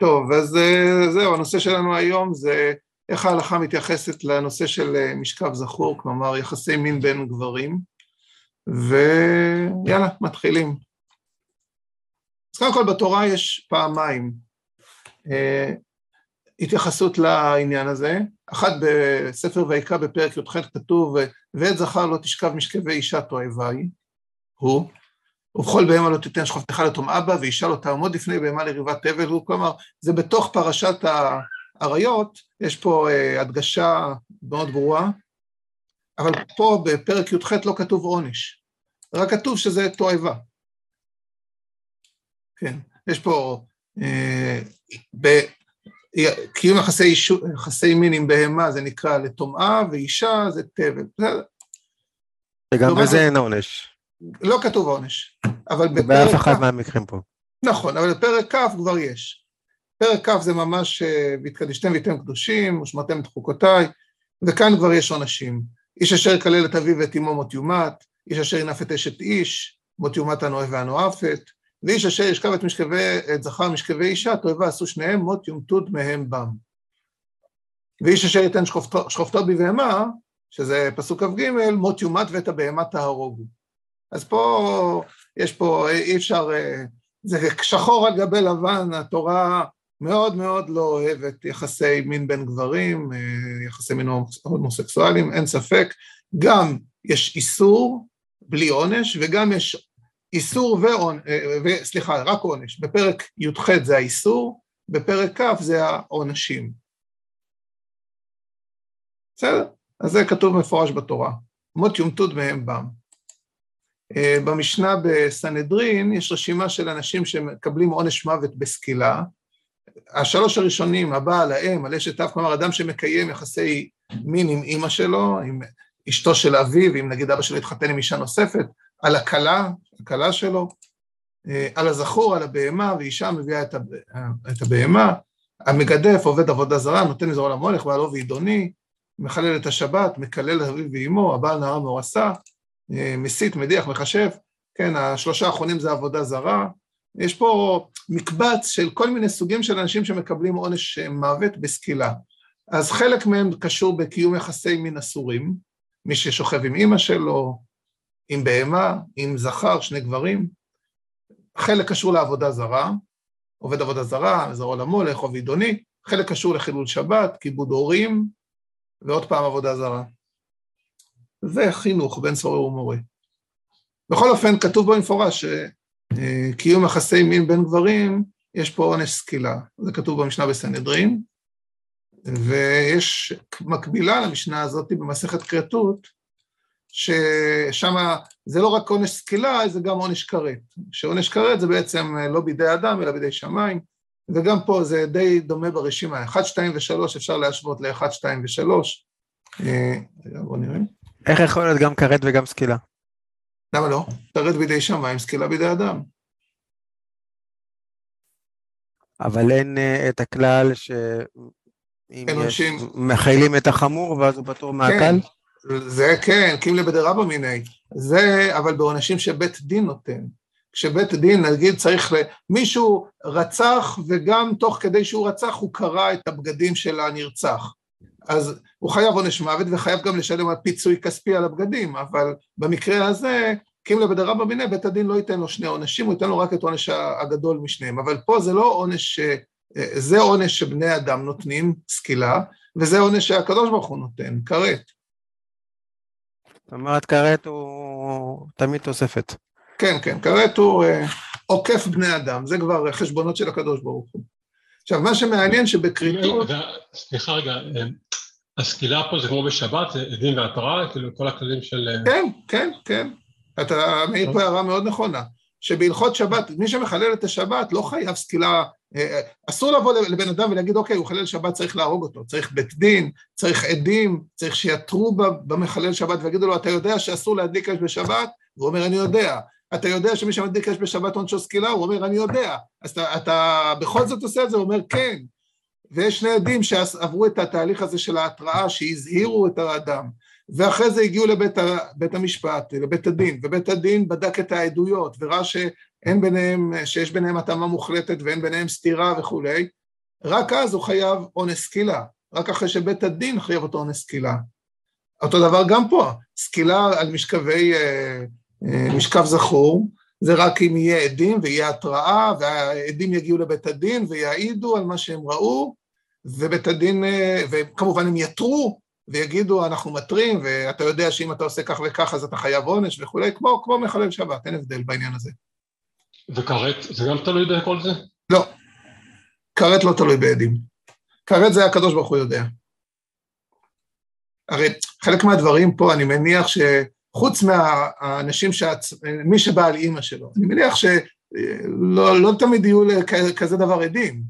טוב, אז אה, זהו, הנושא שלנו היום זה איך ההלכה מתייחסת לנושא של אה, משכב זכור, כלומר יחסי מין בין גברים, ויאללה, מתחילים. אז קודם כל בתורה יש פעמיים אה, התייחסות לעניין הזה, אחת בספר ויקרא בפרק י"ח כתוב, ועת זכר לא תשכב משכבי אישה תועבה הוא, ובכל בהמה לא תיתן שכבתך לטומאה בה, ואישה לא תעמוד לפני בהמה לריבת תבל, כלומר, זה בתוך פרשת האריות, יש פה uh, הדגשה מאוד ברורה, אבל פה בפרק י"ח לא כתוב עונש, רק כתוב שזה תועבה. כן, יש פה, uh, קיום יחסי, יחסי מין עם בהמה זה נקרא לטומאה, ואישה זה תבל. וגם בזה אין עונש. לא כתוב עונש, אבל בפרק... באף אחד מהמקרים פה. נכון, אבל בפרק כ' כבר יש. פרק כ' זה ממש אה, והתקדשתם ואיתם קדושים, ושמרתם את חוקותיי, וכאן כבר יש עונשים. איש אשר יקלל את אביו ואת אמו מות יומת, איש אשר ינף את אשת איש, מות יומת הנואף והנואפת, ואיש אשר ישכב את, משכבי, את זכר משכבי אישה, תועבה עשו שניהם מות יומתות מהם בם. ואיש אשר ייתן שכבתו בבהמה, שזה פסוק כ"ג, מות יומת ואת הבהמה תהרוגו. אז פה, יש פה, אי אפשר, אה, זה שחור על גבי לבן, התורה מאוד מאוד לא אוהבת יחסי מין בין גברים, אה, יחסי מין הומוסקסואלים, אין ספק. גם יש איסור בלי עונש, וגם יש איסור ועונש, אה, סליחה, רק עונש. בפרק י"ח זה האיסור, בפרק כ' זה העונשים. בסדר? אז זה כתוב מפורש בתורה. מות יומתות מהם בם. אה, במשנה בסנהדרין יש רשימה של אנשים שמקבלים עונש מוות בסקילה. השלוש הראשונים, הבעל, האם, על אשת אב, כלומר אדם שמקיים יחסי מין עם אימא שלו, עם אשתו של אביו, אם נגיד אבא שלו התחתן עם אישה נוספת, על הכלה, הכלה שלו, אה, על הזכור, על הבהמה, ואישה מביאה את הבהמה, המגדף, עובד עבודה זרה, נותן לזרוע למולך, בעלו ועידוני, מחלל את השבת, מקלל אביו ואימו, הבעל נערה מאורסה, מסית, מדיח, מחשב, כן, השלושה האחרונים זה עבודה זרה. יש פה מקבץ של כל מיני סוגים של אנשים שמקבלים עונש מוות בסקילה. אז חלק מהם קשור בקיום יחסי מין אסורים, מי ששוכב עם אימא שלו, עם בהמה, עם זכר, שני גברים. חלק קשור לעבודה זרה, עובד עבודה זרה, זרוע למולך, חוב עידוני, חלק קשור לחילול שבת, כיבוד הורים, ועוד פעם עבודה זרה. וחינוך בין סורר ומורה. בכל אופן, כתוב במפורש שקיום יחסי מין בין גברים, יש פה עונש סקילה. זה כתוב במשנה בסנהדרין, ויש מקבילה למשנה הזאת במסכת כרתות, ששם זה לא רק עונש סקילה, זה גם עונש כרת. שעונש כרת זה בעצם לא בידי אדם, אלא בידי שמיים, וגם פה זה די דומה ברשימה. 1, 2 ו-3 אפשר להשוות ל-1, 2 ו-3. בואו נראה. איך יכול להיות גם כרת וגם סקילה? למה לא? כרת בידי שמיים, סקילה בידי אדם. אבל אין uh, את הכלל שאם יש... מחיילים את החמור ואז הוא פטור מהקל? כן, זה כן, קימלה בדרבא מיני. זה, אבל בעונשים שבית דין נותן. כשבית דין, נגיד, צריך ל... מישהו רצח, וגם תוך כדי שהוא רצח, הוא קרע את הבגדים של הנרצח. אז הוא חייב עונש מוות וחייב גם לשלם על פיצוי כספי על הבגדים, אבל במקרה הזה, קימלה בדרבא מיניה, בית הדין לא ייתן לו שני עונשים, הוא ייתן לו רק את העונש הגדול משניהם. אבל פה זה לא עונש, זה עונש שבני אדם נותנים, סקילה, וזה עונש שהקדוש ברוך הוא נותן, כרת. זאת אומרת, כרת הוא תמיד תוספת. כן, כן, כרת הוא אה, עוקף בני אדם, זה כבר חשבונות של הקדוש ברוך הוא. עכשיו, מה שמעניין שבכריתות... סליחה רגע, אה, הסקילה פה זה כמו בשבת, זה דין והתורה, כאילו כל הכללים של... אה, כן, כן, כן. אתה מעיר פה הערה מאוד נכונה, שבהלכות שבת, מי שמחלל את השבת לא חייב סקילה, אה, אסור לבוא לבן אדם ולהגיד, אוקיי, הוא חלל שבת, צריך להרוג אותו, צריך בית דין, צריך עדים, צריך שיעתרו במחלל שבת ויגידו לו, אתה יודע שאסור להדליק אש בשבת? והוא אומר, אני יודע. אתה יודע שמי שמדליק אש בשבת עונשו סקילה? הוא אומר, אני יודע. אז אתה, אתה בכל זאת עושה את זה? הוא אומר, כן. ויש שני עדים שעברו את התהליך הזה של ההתראה, שהזהירו את האדם, ואחרי זה הגיעו לבית ה, בית המשפט, לבית הדין, ובית הדין בדק את העדויות, וראה שאין ביניהם, שיש ביניהם התאמה מוחלטת ואין ביניהם סתירה וכולי, רק אז הוא חייב אונס סקילה, רק אחרי שבית הדין חייב אותו אונס סקילה. אותו דבר גם פה, סקילה על משכבי, אה, אה, משכב זכור, זה רק אם יהיה עדים ויהיה התראה, והעדים יגיעו לבית הדין ויעידו על מה שהם ראו, ובית הדין, אה, וכמובן הם יתרו ויגידו, אנחנו מתרים, ואתה יודע שאם אתה עושה כך וכך אז אתה חייב עונש וכולי, כמו, כמו מחלל שבת, אין הבדל בעניין הזה. וכרת, זה גם תלוי בכל זה? לא, כרת לא תלוי בעדים. כרת זה הקדוש ברוך הוא יודע. הרי חלק מהדברים פה, אני מניח שחוץ מהאנשים, שהצ... מי שבא על אימא שלו, אני מניח שלא לא תמיד יהיו לכזה דבר עדים,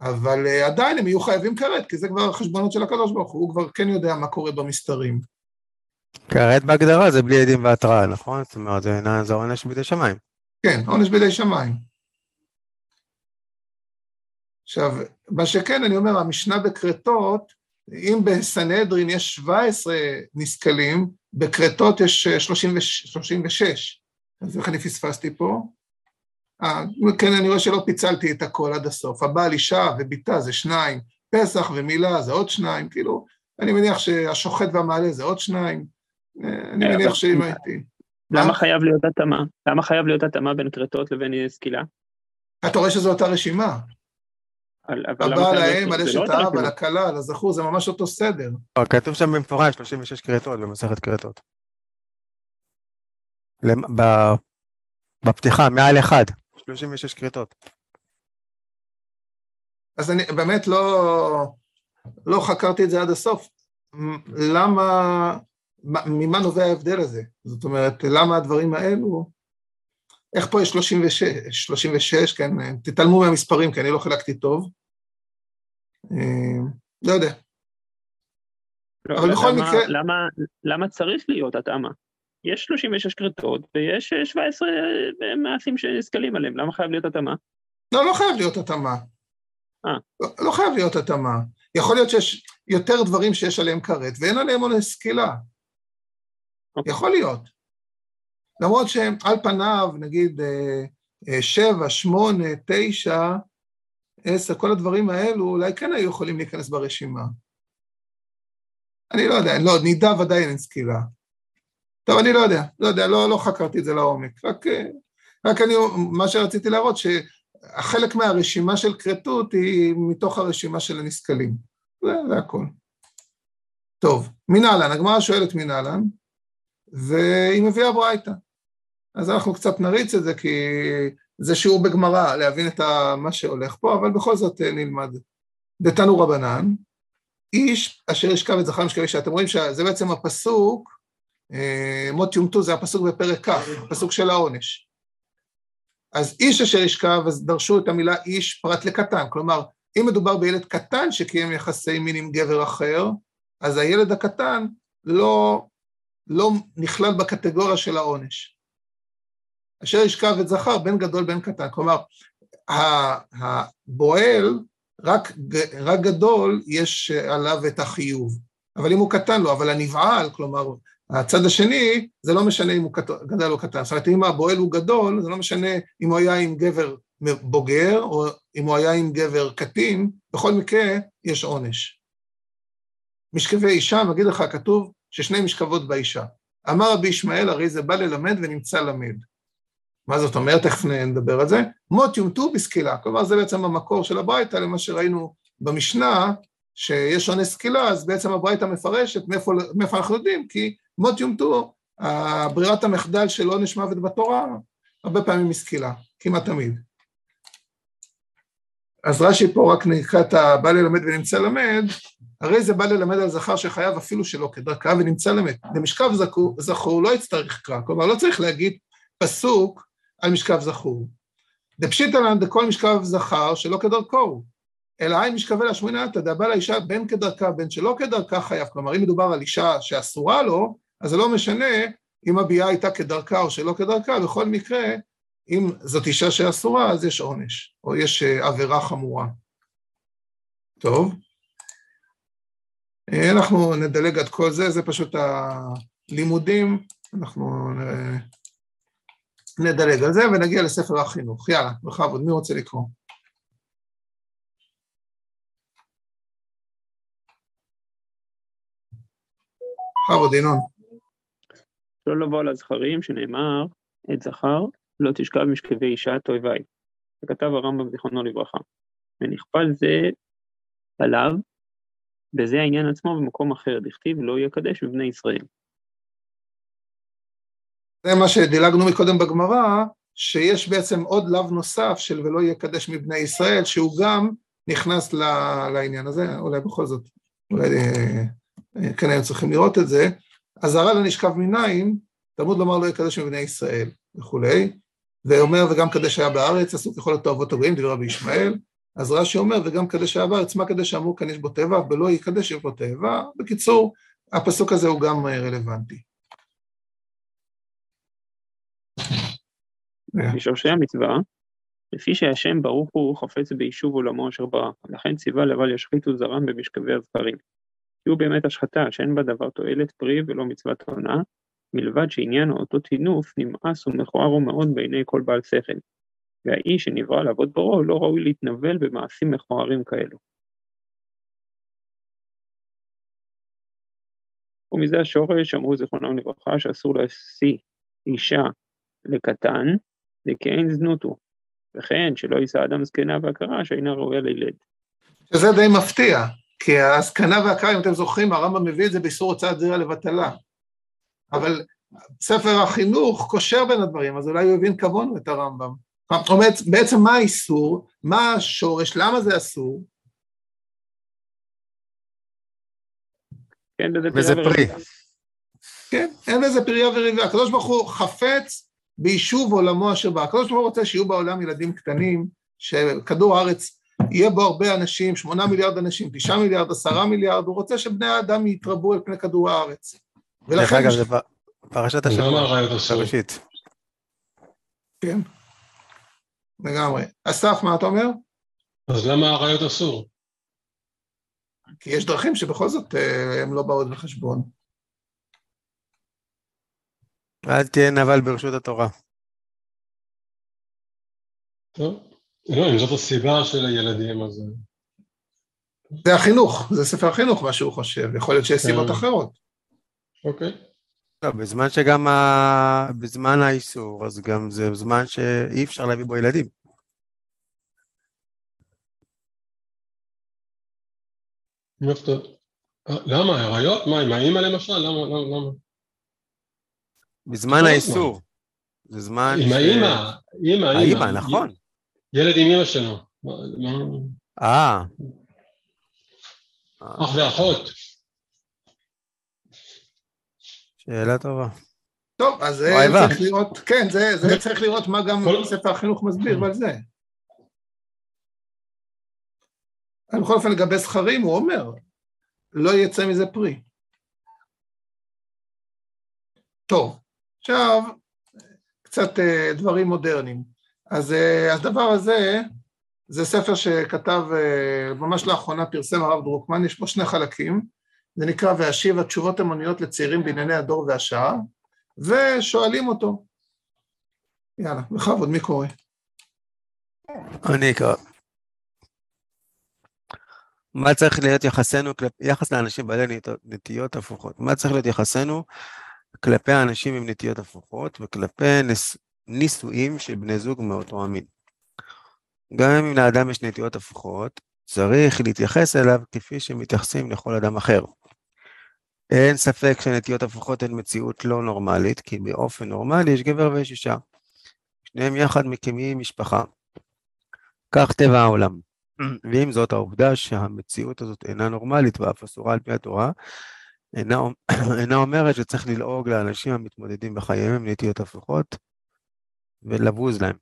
אבל אה, עדיין הם יהיו חייבים כרת, כי זה כבר החשבונות של הקדוש ברוך הוא, הוא כבר כן יודע מה קורה במסתרים. כרת בהגדרה זה בלי עדים והתראה, נכון? זאת אומרת, זה עונש בידי שמיים. כן, עונש בידי שמיים. עכשיו, מה שכן, אני אומר, המשנה בכרתות, אם בסנהדרין יש 17 נסכלים, בכרתות יש 36. אז איך אני פספסתי פה? אה, כן, אני רואה שלא פיצלתי את הכל עד הסוף. הבעל אישה וביתה זה שניים, פסח ומילה זה עוד שניים, כאילו, אני מניח שהשוחט והמעלה זה עוד שניים. אה, אני מניח שאם הייתי... למה חייב להיות התאמה? למה חייב להיות התאמה בין כרתות לבין סקילה? אתה רואה שזו אותה רשימה. הבעל, האם, על אשת האב, על הכלה, על הזכור, זה ממש אותו סדר. לא, כתוב שם במפורש 36 כרתות במסכת כרתות. בפתיחה, מעל אחד, 36 כרתות. אז אני באמת לא, לא חקרתי את זה עד הסוף. למה, ממה נובע ההבדל הזה? זאת אומרת, למה הדברים האלו, איך פה יש 36, 36, כן, תתעלמו מהמספרים, כי אני לא חילקתי טוב. אה, לא יודע. לא, אבל בכל מקרה... למה, למה צריך להיות התאמה? יש 36 כרתות ויש 17 מעשים שנסכלים עליהם, למה חייב להיות התאמה? לא, לא חייב להיות התאמה. אה. לא, לא חייב להיות התאמה. יכול להיות שיש יותר דברים שיש עליהם כרת ואין עליהם עונש סקילה. אוקיי. יכול להיות. למרות שעל פניו, נגיד, אה, אה, שבע, שמונה, תשע, עשר, כל הדברים האלו, אולי כן היו יכולים להיכנס ברשימה. אני לא יודע, לא, נידה ודאי אין סקילה. טוב, אני לא יודע, לא יודע, לא, לא חקרתי את זה לעומק. רק, אה, רק אני, מה שרציתי להראות, שחלק מהרשימה של כרתות היא מתוך הרשימה של הנסכלים. זה, זה הכל. טוב, מנהלן, הגמרא שואלת מנהלן, והיא מביאה ברייתא. אז אנחנו קצת נריץ את זה, כי זה שיעור בגמרא, להבין את מה שהולך פה, אבל בכל זאת אה, נלמד. דתנו רבנן, איש אשר ישכב את זכר משכב אישה, אתם רואים שזה בעצם הפסוק, מות יומתו זה הפסוק בפרק כ', הפסוק של העונש. אז איש אשר ישכב, אז דרשו את המילה איש פרט לקטן, כלומר, אם מדובר בילד קטן שקיים יחסי מין עם גבר אחר, אז הילד הקטן לא, לא נכלל בקטגוריה של העונש. אשר ישכב את זכר בין גדול בין קטן. כלומר, הבועל, רק, רק גדול יש עליו את החיוב, אבל אם הוא קטן לו, אבל הנבעל, כלומר, הצד השני, זה לא משנה אם הוא גדל או קטן. זאת אומרת, אם הבועל הוא גדול, זה לא משנה אם הוא היה עם גבר בוגר, או אם הוא היה עם גבר קטין, בכל מקרה יש עונש. משכבי אישה, מגיד לך, כתוב ששני משכבות באישה. אמר רבי ישמעאל, הרי זה בא ללמד ונמצא למד. מה זאת אומרת? תכף נדבר על זה. מות יומתו בסקילה, כלומר זה בעצם המקור של הברייתא למה שראינו במשנה, שיש עונש סקילה, אז בעצם הברייתא מפרשת מאיפה, מאיפה אנחנו יודעים, כי מות יומתו, ברירת המחדל של עונש מוות בתורה, הרבה פעמים מסקילה, כמעט תמיד. אז רש"י פה רק נקרא את הבא ללמד ונמצא למד, הרי זה בא ללמד על זכר שחייב אפילו שלא כדרכה ונמצא למד. למשכב זכור לא יצטרך קרא, כלומר לא צריך להגיד פסוק על משכב זכור. דפשיטא לן דכל משכב זכר שלא כדרכו הוא, אלא היי משכבה להשמינתא דאבא לאישה בין כדרכה בין שלא כדרכה חייב, כלומר אם מדובר על אישה שאסורה לו, אז זה לא משנה אם הביאה הייתה כדרכה או שלא כדרכה, בכל מקרה, אם זאת אישה שאסורה, אז יש עונש, או יש אה, עבירה חמורה. טוב. אה, אנחנו נדלג עד כל זה, זה פשוט הלימודים, אנחנו אה, נדלג על זה ונגיע לספר החינוך. יאללה, בכבוד, מי רוצה לקרוא? בכבוד, ינון. לא לבוא על הזכרים, שנאמר, את זכר לא תשכב משכבי אישה תועבי. וכתב הרמב"ם זיכרונו לברכה. ונכפל זה עליו, בזה העניין עצמו במקום אחר, דכתיב לא יקדש בבני ישראל. זה מה שדילגנו מקודם בגמרא, שיש בעצם עוד לאו נוסף של ולא יקדש מבני ישראל, שהוא גם נכנס לעניין הזה, אולי בכל זאת, אולי אה, אה, כן היו צריכים לראות את זה, אזהרה לנשכב מנין, תלמוד לומר לא יקדש מבני ישראל וכולי, ואומר וגם קדש היה בארץ, עשו ככל התועבות הגויים, דברי רבי ישמעאל, אז רש"י אומר וגם קדש היה בארץ, מה קדש שאמרו כאן יש בו טבע, ולא יקדש יש בו טבע, בקיצור, הפסוק הזה הוא גם אה, רלוונטי. בשורשי המצווה, לפי שהשם ברוך הוא חפץ ביישוב עולמו אשר ברא, לכן ציווה לבל ישחיתו זרם במשכבי הזכרים. כי הוא באמת השחתה שאין בה דבר תועלת פרי ולא מצוות עונה, מלבד שעניין אותו טינוף נמאס ומכוער הוא מאוד בעיני כל בעל שכל. והאיש שנברא לעבוד ברו לא ראוי להתנבל במעשים מכוערים כאלו. ומזה השורש אמרו זיכרונם לברכה שאסור להשיא אישה לקטן, וכאין זנות הוא, וכן שלא יישא אדם זקנה והכרה שאינה ראויה לילד. שזה די מפתיע, כי הזקנה והכרה, אם אתם זוכרים, הרמב"ם מביא את זה באיסור הוצאת זרע לבטלה. אבל ספר החינוך קושר בין הדברים, אז אולי הוא הבין כמונו את הרמב"ם. אומרת, בעצם מה האיסור? מה השורש? למה זה אסור? כן, וזה פרי. כן, אין לזה פריה וריבה. הקדוש ברוך הוא חפץ ביישוב עולמו אשר בא. הקדוש ברוך הוא רוצה שיהיו בעולם ילדים קטנים, שכדור הארץ יהיה בו הרבה אנשים, שמונה מיליארד אנשים, תשעה מיליארד, עשרה מיליארד, הוא רוצה שבני האדם יתרבו על פני כדור הארץ. דרך אגב, זה פרשת השבוע, בראשית. כן, לגמרי. אסף, מה אתה אומר? אז למה הרעיות אסור? כי יש דרכים שבכל זאת אה, הם לא באות בחשבון. אל תהיה נבל ברשות התורה. טוב, לא, אם זאת הסיבה של הילדים, אז... זה החינוך, זה ספר החינוך מה שהוא חושב, יכול להיות שיש סיבות כן. אחרות. אוקיי. לא, בזמן שגם ה... בזמן האיסור, אז גם זה זמן שאי אפשר להביא בו ילדים. למה? הראיות? מה, עם האימא למשל? למה? למה? בזמן האיסור. זה זמן. עם האימא, אימא, אימא. האימא, נכון. ילד עם אימא שלו. אה. אח ואחות. שאלה טובה. טוב, אז זה צריך לראות, כן, זה, זה צריך לראות מה גם ספר החינוך מסביר על זה. בכל אופן, לגבי זכרים, הוא אומר, לא יצא מזה פרי. טוב, עכשיו, קצת אה, דברים מודרניים. אז אה, הדבר הזה, זה ספר שכתב, אה, ממש לאחרונה פרסם הרב דרוקמן, יש פה שני חלקים, זה נקרא והשיב התשובות המוניות לצעירים בענייני הדור והשעה, ושואלים אותו. יאללה, בכבוד, מי קורא? אני אקרא. מה צריך להיות יחסנו, יחס לאנשים בעלי נטיות הפוכות? מה צריך להיות יחסנו כלפי האנשים עם נטיות הפוכות וכלפי נישואים של בני זוג מאותו המין. גם אם לאדם יש נטיות הפוכות, צריך להתייחס אליו כפי שמתייחסים לכל אדם אחר. אין ספק שנטיות הפוכות הן מציאות לא נורמלית, כי באופן נורמלי יש גבר ויש אישה. שניהם יחד מקימים משפחה. כך טבע העולם. ועם זאת, העובדה שהמציאות הזאת אינה נורמלית ואף אסורה על פי התורה, אינה, אינה אומרת שצריך ללעוג לאנשים המתמודדים בחייהם עם נטיות הפוכות ולבוז להם.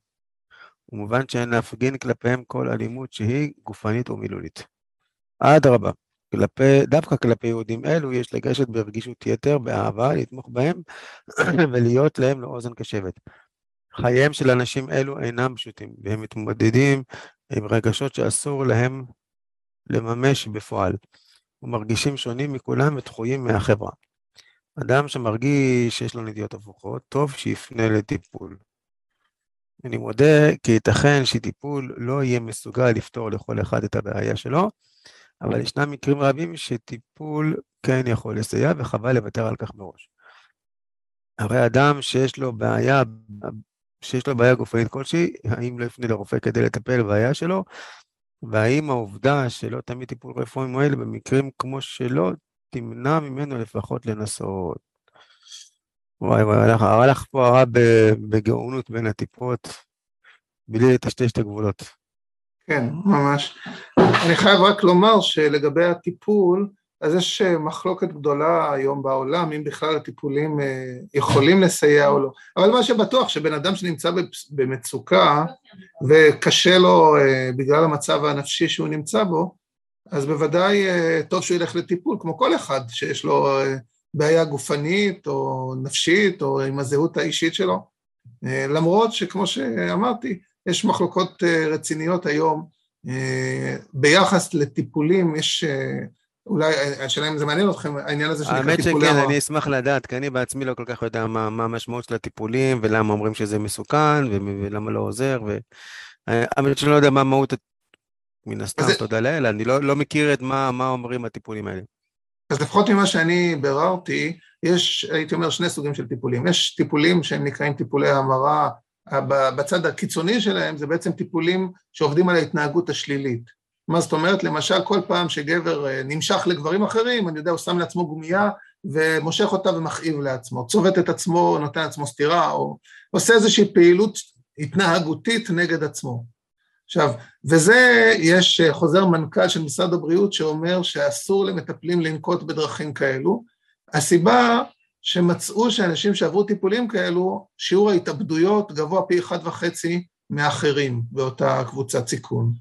ומובן שאין להפגין כלפיהם כל אלימות שהיא גופנית או מילולית. אדרבה, דווקא כלפי יהודים אלו יש לגשת ברגישות יתר, באהבה, לתמוך בהם ולהיות להם לאוזן קשבת. חייהם של אנשים אלו אינם פשוטים, והם מתמודדים עם רגשות שאסור להם לממש בפועל. ומרגישים שונים מכולם ודחויים מהחברה. אדם שמרגיש שיש לו נטיות הפוכות, טוב שיפנה לטיפול. אני מודה כי ייתכן שטיפול לא יהיה מסוגל לפתור לכל אחד את הבעיה שלו, אבל ישנם מקרים רבים שטיפול כן יכול לסייע וחבל לוותר על כך מראש. הרי אדם שיש לו בעיה, שיש לו בעיה גופנית כלשהי, האם לא יפנה לרופא כדי לטפל בבעיה שלו, והאם העובדה שלא תמיד טיפול רפואי מועיל במקרים כמו שלו, תמנע ממנו לפחות לנסות. וואי וואי, הלך, הלך פה הרע בגאונות בין הטיפות, בלי לטשטש את הגבולות. כן, ממש. אני חייב רק לומר שלגבי הטיפול, אז יש אה, מחלוקת גדולה היום בעולם, אם בכלל הטיפולים אה, יכולים לסייע או לא. אבל מה שבטוח, שבן אדם שנמצא במצוקה וקשה לו אה, בגלל המצב הנפשי שהוא נמצא בו, אז בוודאי טוב שהוא ילך לטיפול, כמו כל אחד שיש לו בעיה גופנית או נפשית או עם הזהות האישית שלו. למרות שכמו שאמרתי, יש מחלוקות רציניות היום ביחס לטיפולים, יש אולי, השאלה אם זה מעניין אתכם, העניין הזה שנקרא טיפולי המוח. האמת שכן, אני אשמח לדעת, כי אני בעצמי לא כל כך יודע מה, מה המשמעות של הטיפולים, ולמה אומרים שזה מסוכן, ולמה לא עוזר, והאמת שאני לא יודע מה מהות, מן הסתם, תודה לאל, אני לא, לא מכיר את מה, מה אומרים הטיפולים האלה. אז לפחות ממה שאני ביררתי, יש, הייתי אומר, שני סוגים של טיפולים. יש טיפולים שהם נקראים טיפולי המרה, בצד הקיצוני שלהם זה בעצם טיפולים שעובדים על ההתנהגות השלילית. מה זאת אומרת? למשל, כל פעם שגבר אה, נמשך לגברים אחרים, אני יודע, הוא שם לעצמו גומייה ומושך אותה ומכאיב לעצמו, צובט את עצמו, נותן לעצמו סטירה, או עושה איזושהי פעילות התנהגותית נגד עצמו. עכשיו, וזה, יש אה, חוזר מנכ"ל של משרד הבריאות שאומר שאסור למטפלים לנקוט בדרכים כאלו. הסיבה שמצאו שאנשים שעברו טיפולים כאלו, שיעור ההתאבדויות גבוה פי אחד וחצי מאחרים באותה קבוצת סיכון.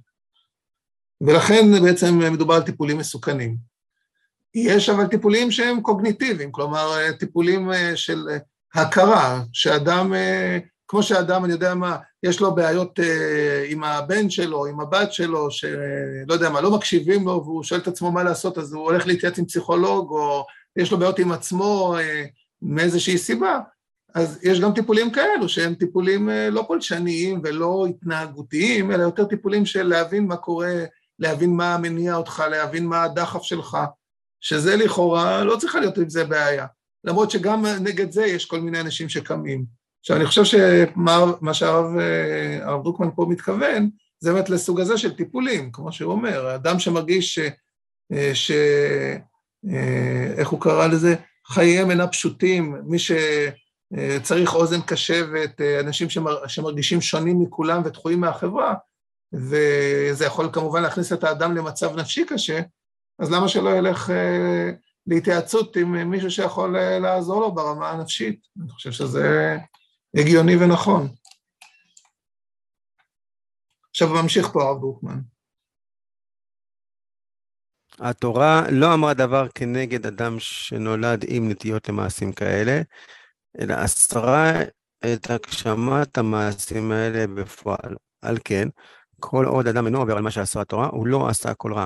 ולכן בעצם מדובר על טיפולים מסוכנים. יש אבל טיפולים שהם קוגניטיביים, כלומר טיפולים אה, של הכרה, שאדם, אה, כמו שאדם, אני יודע מה, יש לו בעיות אה, עם הבן שלו, עם הבת שלו, שלא יודע מה, לא מקשיבים לו והוא שואל את עצמו מה לעשות, אז הוא הולך להתייעץ עם פסיכולוג, או יש לו בעיות עם עצמו מאיזושהי סיבה, אז יש גם טיפולים כאלו, שהם טיפולים לא פולשניים ולא התנהגותיים, אלא יותר טיפולים של להבין מה קורה להבין מה מניע אותך, להבין מה הדחף שלך, שזה לכאורה לא צריכה להיות עם זה בעיה. למרות שגם נגד זה יש כל מיני אנשים שקמים. עכשיו, אני חושב שמה שהרב אה, דרוקמן פה מתכוון, זה באמת לסוג הזה של טיפולים, כמו שהוא אומר, אדם שמרגיש ש... אה, ש אה, איך הוא קרא לזה? חייהם אינם פשוטים, מי שצריך אוזן קשבת, אנשים שמרגישים שונים מכולם ודחויים מהחברה, וזה יכול כמובן להכניס את האדם למצב נפשי קשה, אז למה שלא ילך להתייעצות עם מישהו שיכול לעזור לו ברמה הנפשית? אני חושב שזה הגיוני ונכון. עכשיו ממשיך פה הרב דרוקמן. התורה לא אמרה דבר כנגד אדם שנולד עם נטיות למעשים כאלה, אלא אסרה את הגשמת המעשים האלה בפועל. על כן, כל עוד אדם אינו עובר על מה שעשה התורה, הוא לא עשה כל רע.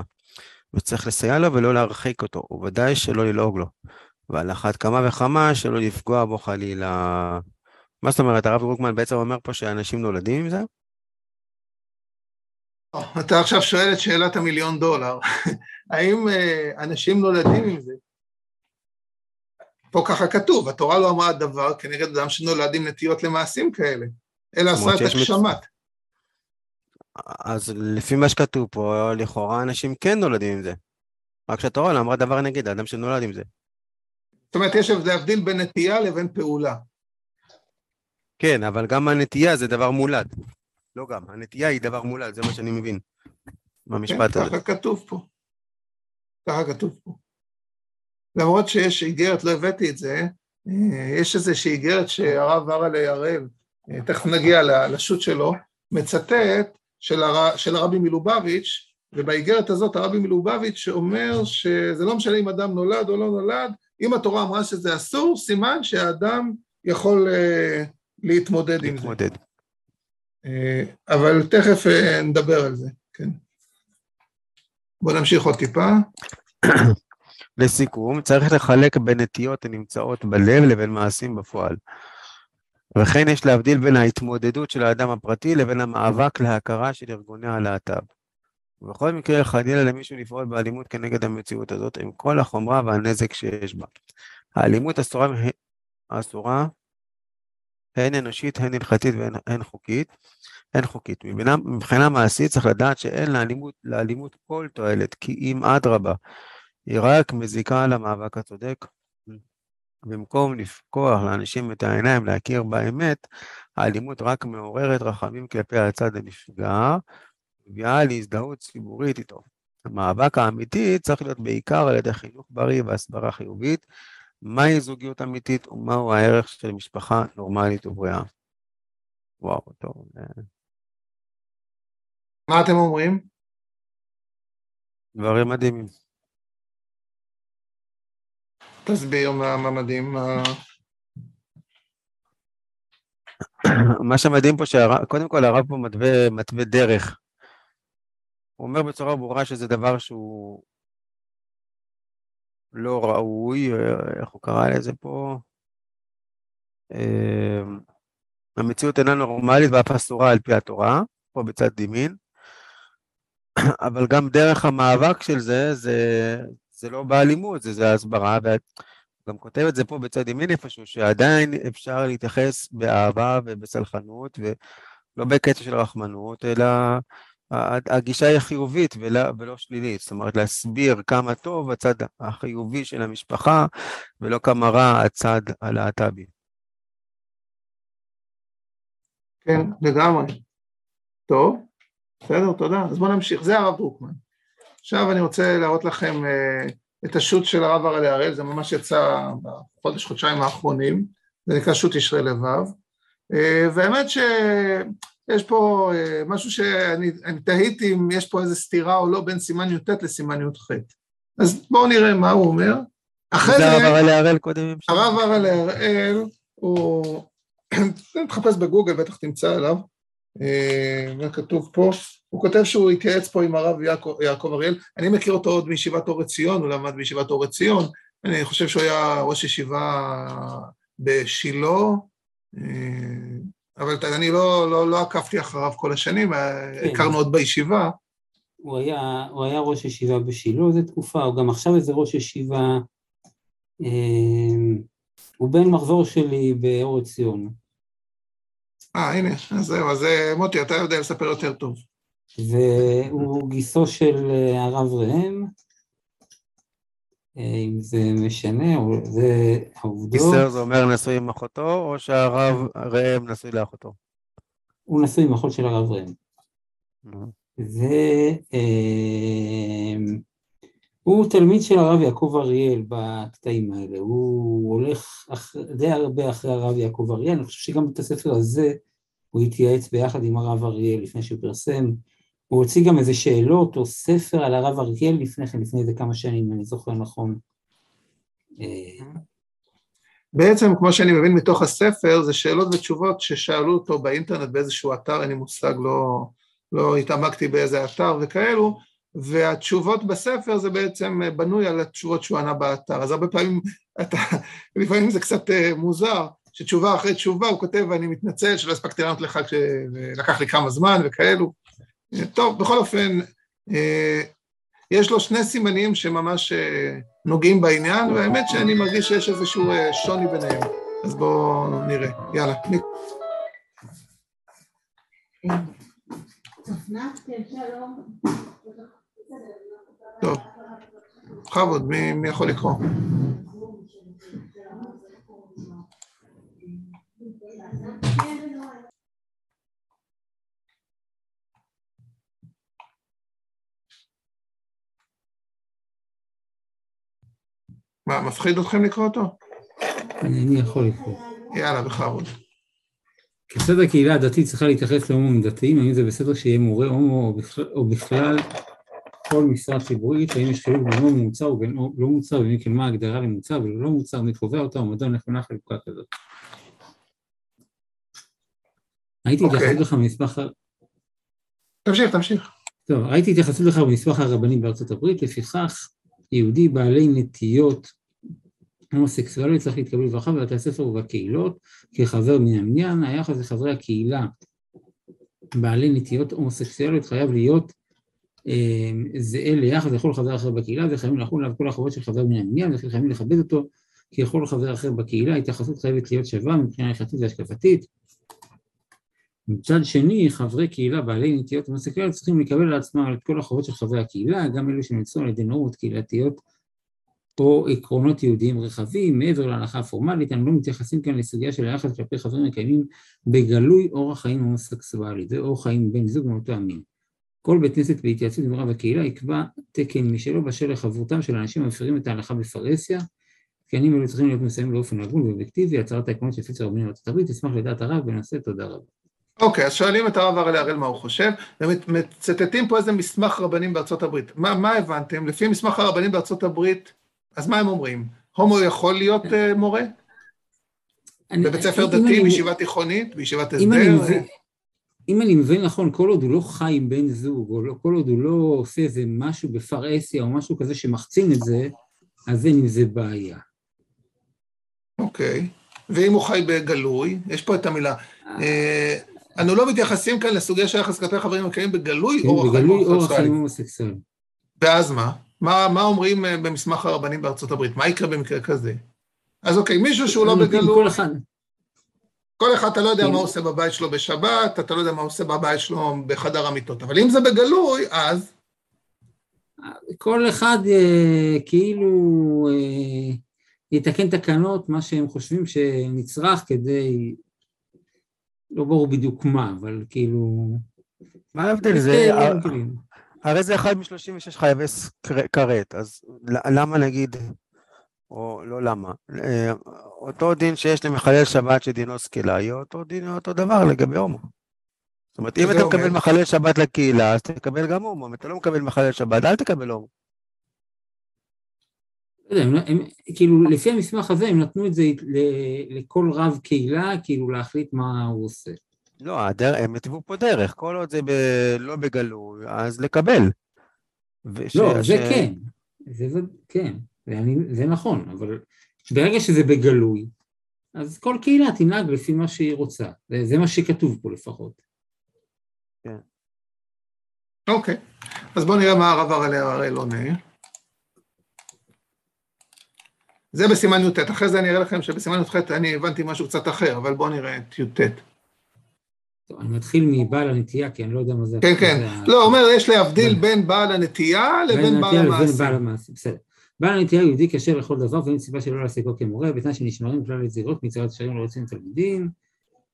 וצריך לסייע לו ולא להרחיק אותו, וודאי שלא ללעוג לו. ועל אחת כמה וכמה שלא לפגוע בו חלילה. מה זאת אומרת, הרב רוקמן בעצם אומר פה שאנשים נולדים עם זה? אתה עכשיו שואל את שאלת המיליון דולר. האם אה, אנשים נולדים עם זה? פה ככה כתוב, התורה לא אמרה דבר כנגד אדם שנולד עם נטיות למעשים כאלה, אלא עשה את הגשמת. אז לפי מה שכתוב פה, לכאורה אנשים כן נולדים עם זה. רק שהתורה לא אמרה דבר נגד האדם שנולד עם זה. זאת אומרת, יש להבדיל בין נטייה לבין פעולה. כן, אבל גם הנטייה זה דבר מולד. לא גם, הנטייה היא דבר מולד, זה מה שאני מבין במשפט כן, הזה. ככה כתוב פה. ככה כתוב פה. למרות שיש איגרת, לא הבאתי את זה, אה, יש איזושהי איגרת שהרב ארלה הראל, אה, תכף נגיע לשו"ת שלו, מצטט של, הר... של הרבי מלובביץ', ובאיגרת הזאת הרבי מלובביץ' אומר שזה לא משנה אם אדם נולד או לא נולד, אם התורה אמרה שזה אסור, סימן שהאדם יכול uh, להתמודד עם זה. Uh, אבל תכף uh, נדבר על זה, כן. בואו נמשיך עוד טיפה. לסיכום, צריך לחלק בין נטיות הנמצאות בלב לבין מעשים בפועל. וכן יש להבדיל בין ההתמודדות של האדם הפרטי לבין המאבק להכרה של ארגוני הלהט"ב. ובכל מקרה חלילה למישהו לפעול באלימות כנגד המציאות הזאת עם כל החומרה והנזק שיש בה. האלימות אסורה, אסורה הן אנושית, הן הלכתית והן חוקית. הן חוקית. מבחינה, מבחינה מעשית צריך לדעת שאין לאלימות, לאלימות כל תועלת, כי אם אדרבה, היא רק מזיקה למאבק הצודק. במקום לפקוח לאנשים את העיניים, להכיר באמת, האלימות רק מעוררת רחמים כלפי הצד הנפגע, מביאה להזדהות ציבורית איתו. המאבק האמיתי צריך להיות בעיקר על ידי חינוך בריא והסברה חיובית, מהי זוגיות אמיתית ומהו הערך של משפחה נורמלית ובריאה. וואו, טוב. אה. מה אתם אומרים? דברים מדהימים. תסביר מה מדהים. מה שמדהים פה, שקודם כל הרב פה מתווה, מתווה דרך. הוא אומר בצורה ברורה שזה דבר שהוא לא ראוי, איך הוא קרא לזה פה? אמ, המציאות אינה נורמלית ואף אסורה על פי התורה, פה בצד ימין, אבל גם דרך המאבק של זה, זה, זה לא באלימות, זה, זה הסברה, וגם כותב את זה פה בצד ימין איפשהו, שעדיין אפשר להתייחס באהבה ובסלחנות, ולא בקטע של רחמנות, אלא הגישה היא חיובית ולא, ולא שלילית, זאת אומרת להסביר כמה טוב הצד החיובי של המשפחה ולא כמה רע הצד הלהט"בי. כן, לגמרי. טוב, בסדר, תודה. אז בואו נמשיך. זה הרב דרוקמן. עכשיו אני רוצה להראות לכם uh, את השו"ת של הרב הראל הראל, זה ממש יצא בחודש, חודשיים האחרונים, זה נקרא שו"ת תשרי לבב. Uh, והאמת ש... יש פה אה, משהו שאני תהיתי אם יש פה איזו סתירה או לא בין סימן י"ט לסימן י"ח. אז בואו נראה מה הוא אומר. אחרי זה... הרב הראל הראל קודם. הרב הראל הראל הוא... תחפש בגוגל, בטח תמצא עליו. אה, מה כתוב פה? הוא כותב שהוא התייעץ פה עם הרב יעקב, יעקב אריאל. אני מכיר אותו עוד מישיבת אור עציון, הוא למד בישיבת אור עציון. אני חושב שהוא היה ראש ישיבה בשילה. אה, אבל אני לא, לא, לא עקבתי אחריו כל השנים, כן. הכרנו עוד בישיבה. הוא היה, הוא היה ראש ישיבה בשילה איזה תקופה, הוא גם עכשיו איזה ראש ישיבה, אה, הוא בן מחזור שלי באור עציון. אה, הנה, אז זהו, אז אה, מוטי, אתה יודע לספר יותר טוב. והוא גיסו של אה, הרב ראם, אה, אם זה משנה, זה העובדות. גיסר זה אומר נשוי עם אחותו, או שהרב ראם נשוי לאחותו? הוא נשוי עם אחות של הרב ראם. והוא אה, תלמיד של הרב יעקב אריאל בקטעים האלה, הוא הולך די הרבה אחרי הרב יעקב אריאל, אני חושב שגם את הספר הזה הוא התייעץ ביחד עם הרב אריאל לפני שהוא פרסם הוא הוציא גם איזה שאלות או ספר על הרב אריאל לפני כן, לפני איזה כמה שנים, אני זוכר נכון. בעצם, כמו שאני מבין מתוך הספר, זה שאלות ותשובות ששאלו אותו באינטרנט באיזשהו אתר, אין לי מושג, לא, לא התעמקתי באיזה אתר וכאלו, והתשובות בספר זה בעצם בנוי על התשובות שהוא ענה באתר. אז הרבה פעמים, אתה, לפעמים זה קצת אה, מוזר, שתשובה אחרי תשובה הוא כותב, ואני מתנצל שלא הספקתי לענות לך כשלקח לי כמה זמן וכאלו. טוב, בכל אופן, אה, יש לו שני סימנים שממש אה, נוגעים בעניין, והאמת שאני מרגיש שיש איזשהו אה, שוני ביניהם. אז בואו נראה. יאללה. טוב, בכבוד, מי יכול לקרוא? מה, מפחיד אתכם לקרוא אותו? אני יכול לקרוא. יאללה, בכבוד. כיצד הקהילה הדתית צריכה להתייחס להומואים דתיים, האם זה בסדר שיהיה מורה הומו או בכלל כל משרה ציבורית, האם יש חילוק בין הומו מוצר ובין לא מוצר, ואם כן מה ההגדרה למוצר ולא מוצר, מי קובע אותה, ומדוע נכונה חלוקה כזאת. הייתי אוקיי. התייחסות לך במסמך... תמשיך, תמשיך. טוב, ראיתי התייחסות לך במסמך הרבנים בארצות הברית, לפיכך יהודי בעלי נטיות הומוסקסואלי צריך להתקבל בברכה בבתי הספר ובקהילות כחבר מן המניין, היחס לחברי הקהילה בעלי נטיות הומוסקסואליות חייב להיות אה, זהה ליחס לכל חבר אחר בקהילה, וחייבים לחול עליו כל החובות של חבר מן המניין, וכן חייבים לכבד אותו ככל חבר אחר בקהילה, התייחסות חייבת להיות שווה מבחינה הלכתית והשקפתית. מצד שני, חברי קהילה בעלי נטיות הומוסקסואליות צריכים לקבל על עצמם את כל החובות של חברי הקהילה, גם אלו שנמצאו על ידי נורמות קהילתיות או עקרונות יהודיים רחבים, מעבר להלכה הפורמלית, אנחנו לא מתייחסים כאן לסוגיה של היחס כלפי חברים מקיימים בגלוי אורח חיים הומוסקסואלי, זה אורח חיים בין זוג מאותו המין. כל בית כנסת בהתייעצות עם רב הקהילה יקבע תקן משלו באשר לחברותם של אנשים המפרים את ההלכה בפרהסיה, תקנים אלו צריכים להיות מסיימים באופן הגון ואובייקטיבי, הצהרת העקרונות של פיצר רבנים בארצות הברית, אשמח לדעת הרב בנושא, תודה רבה. אוקיי, אז שואלים את הרב הראל הראל מה הוא חושב, ומצטטים פה איזה מסמך רבנים בארצות הברית. מה, מה הבנתם? לפי מסמך הרבנים בארצות הברית, אז מה הם אומרים? הומו יכול להיות uh, מורה? אני, בבית ספר דתי, בישיבה תיכונית, בישיבת הסדר? אם אני מבין נכון, כל עוד הוא לא חי עם בן זוג, או לא, כל עוד הוא לא עושה איזה משהו בפרהסיה או משהו כזה שמחצין את זה, אז אין עם זה בעיה. אוקיי. ואם הוא חי בגלוי, יש פה את המילה, אה, אנו לא מתייחסים כאן לסוגיה של יחס כלפי חברים בגלוי כן, אורח חיים הומוסקסואלי. ואז מה? מה? מה אומרים אה, במסמך הרבנים בארצות הברית? מה יקרה במקרה כזה? אז אוקיי, מישהו שהוא לא בגלוי... כל אחד. כל אחד, אתה לא יודע כן. מה עושה בבית שלו בשבת, אתה לא יודע מה עושה בבית שלו בחדר המיטות, אבל אם זה בגלוי, אז... כל אחד אה, כאילו אה, יתקן תקנות, מה שהם חושבים שנצרך כדי לא ברור בדיוק מה, אבל כאילו... מה ההבדל? זה... הרי זה אחד מ-36 חייבי כרת, אז למה נגיד, או לא למה, אה, אותו דין שיש למחלל שבת שדינו סקילה, יהיה אותו דין, אותו דבר לגבי הומו. זאת אומרת, אם אתה מקבל מחלל שבת לקהילה, אז תקבל גם הומו, אם אתה לא מקבל מחלל שבת, אל תקבל הומו. לא יודע, הם, לא- הם, כאילו, לפי המסמך הזה, הם נתנו את זה לכל רב קהילה, כאילו, להחליט מה הוא עושה. לא, הדר... הם התוו פה דרך, כל עוד זה ב... לא בגלוי, אז לקבל. וש... לא, זה ש... כן, זה, זה כן, זה, אני, זה נכון, אבל ברגע שזה בגלוי, אז כל קהילה תנהג לפי מה שהיא רוצה, זה, זה מה שכתוב פה לפחות. כן. אוקיי, אז בואו נראה מה הרב הראל עונה. זה בסימן י"ט, אחרי זה אני אראה לכם שבסימן י"ח אני הבנתי משהו קצת אחר, אבל בואו נראה את י"ט. טוב, אני מתחיל מבעל הנטייה, כי אני לא יודע מה זה... כן, כן. לא, הוא אומר, יש להבדיל בין בעל הנטייה לבין בעל המעשה. לבין בעל המעשה, בסדר. בעל הנטייה יהודי כשר לכל דבר, ואין סיבה שלא להעסיקו כמורה, בתנאי שנשמרים כלל לזירות מיצירת שרים לא רוצים תלמידים,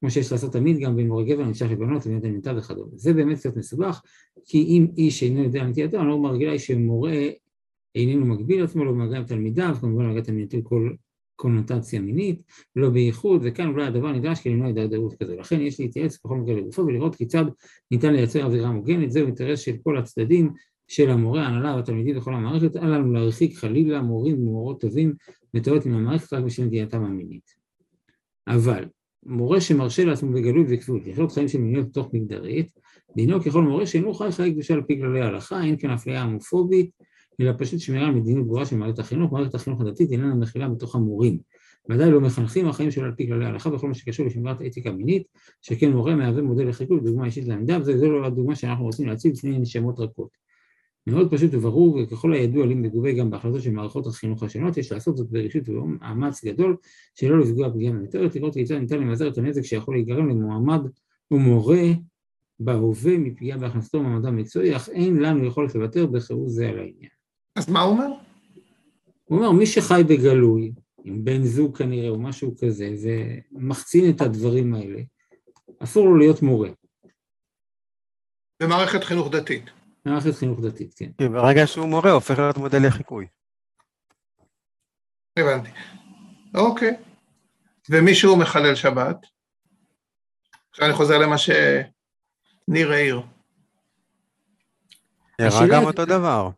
כמו שיש לעשות תמיד גם בין מורה גבר נמשך לבנות ובנות הנמתה וכדומה. זה באמת קצת מסובך, כי אם איש אינו יודע נטייתו, הנורמה הרגילה היא שמורה איננו מגביל עצמו, לא במגע עם תלמידיו, כמובן מגע תלמידתו כל קונוטציה מינית, לא בייחוד, וכאן אולי הדבר נדרש כדי למנוע הידרדרות כזו. לכן יש להתייעץ בכל מקרה לגופו ולראות כיצד ניתן לייצר אווירה מוגנת, זהו אינטרס של כל הצדדים, של המורה, ההנהלה והתלמידים וכל המערכת, אל לנו להרחיק חלילה מורים ומורות טובים מטעות עם המערכת רק בשביל נטייתם המינית. אבל מורה שמרשה לעצמו בגלוי וכפות לחיות חיים של מיניות תוך מגדרית, דינו ככל מורה שאינו חי חיי קדושה על פי כללי ההלכה, אין כאן אפליה הומופובית, אלא פשוט שמירה על מדיניות ברורה של מערכת החינוך, מערכת החינוך הדתית איננה מכילה בתוך המורים. ודאי לא מחנכים החיים שלו על פי כללי ההלכה בכל מה שקשור לשמירת אתיקה מינית, שכן מורה מהווה מודל לחיקוי ודוגמה אישית לעמדה, וזו לא הדוגמה שאנחנו רוצים להציב לפני נשמות רכות. מאוד פשוט וברור, וככל הידוע לי מגובה גם בהחלטות של מערכות החינוך השונות, יש לעשות זאת ברשות ובמאמץ גדול, שלא לפגוע פגיעה מיותרת, לראות כיצד ניתן למזער את הנזק שיכול להיגרם למועמד ומורה בהווה מפגיעה בהכנסתו במעמד המקצועי, אך אין לנו יכולת לוותר בחירות זה על העניין. אז מה הוא אומר? הוא אומר, מי שחי בגלוי, עם בן זוג כנראה או משהו כזה, ומחצין את הדברים האלה, אסור לו להיות מורה. במערכת חינוך דתית. מערכת חינוך דתית, כן. כן, ברגע שהוא מורה, הופך להיות מודל לחיקוי. הבנתי. אוקיי. ומישהו מחלל שבת? עכשיו אני חוזר למה שניר העיר. נראה גם אותו דבר.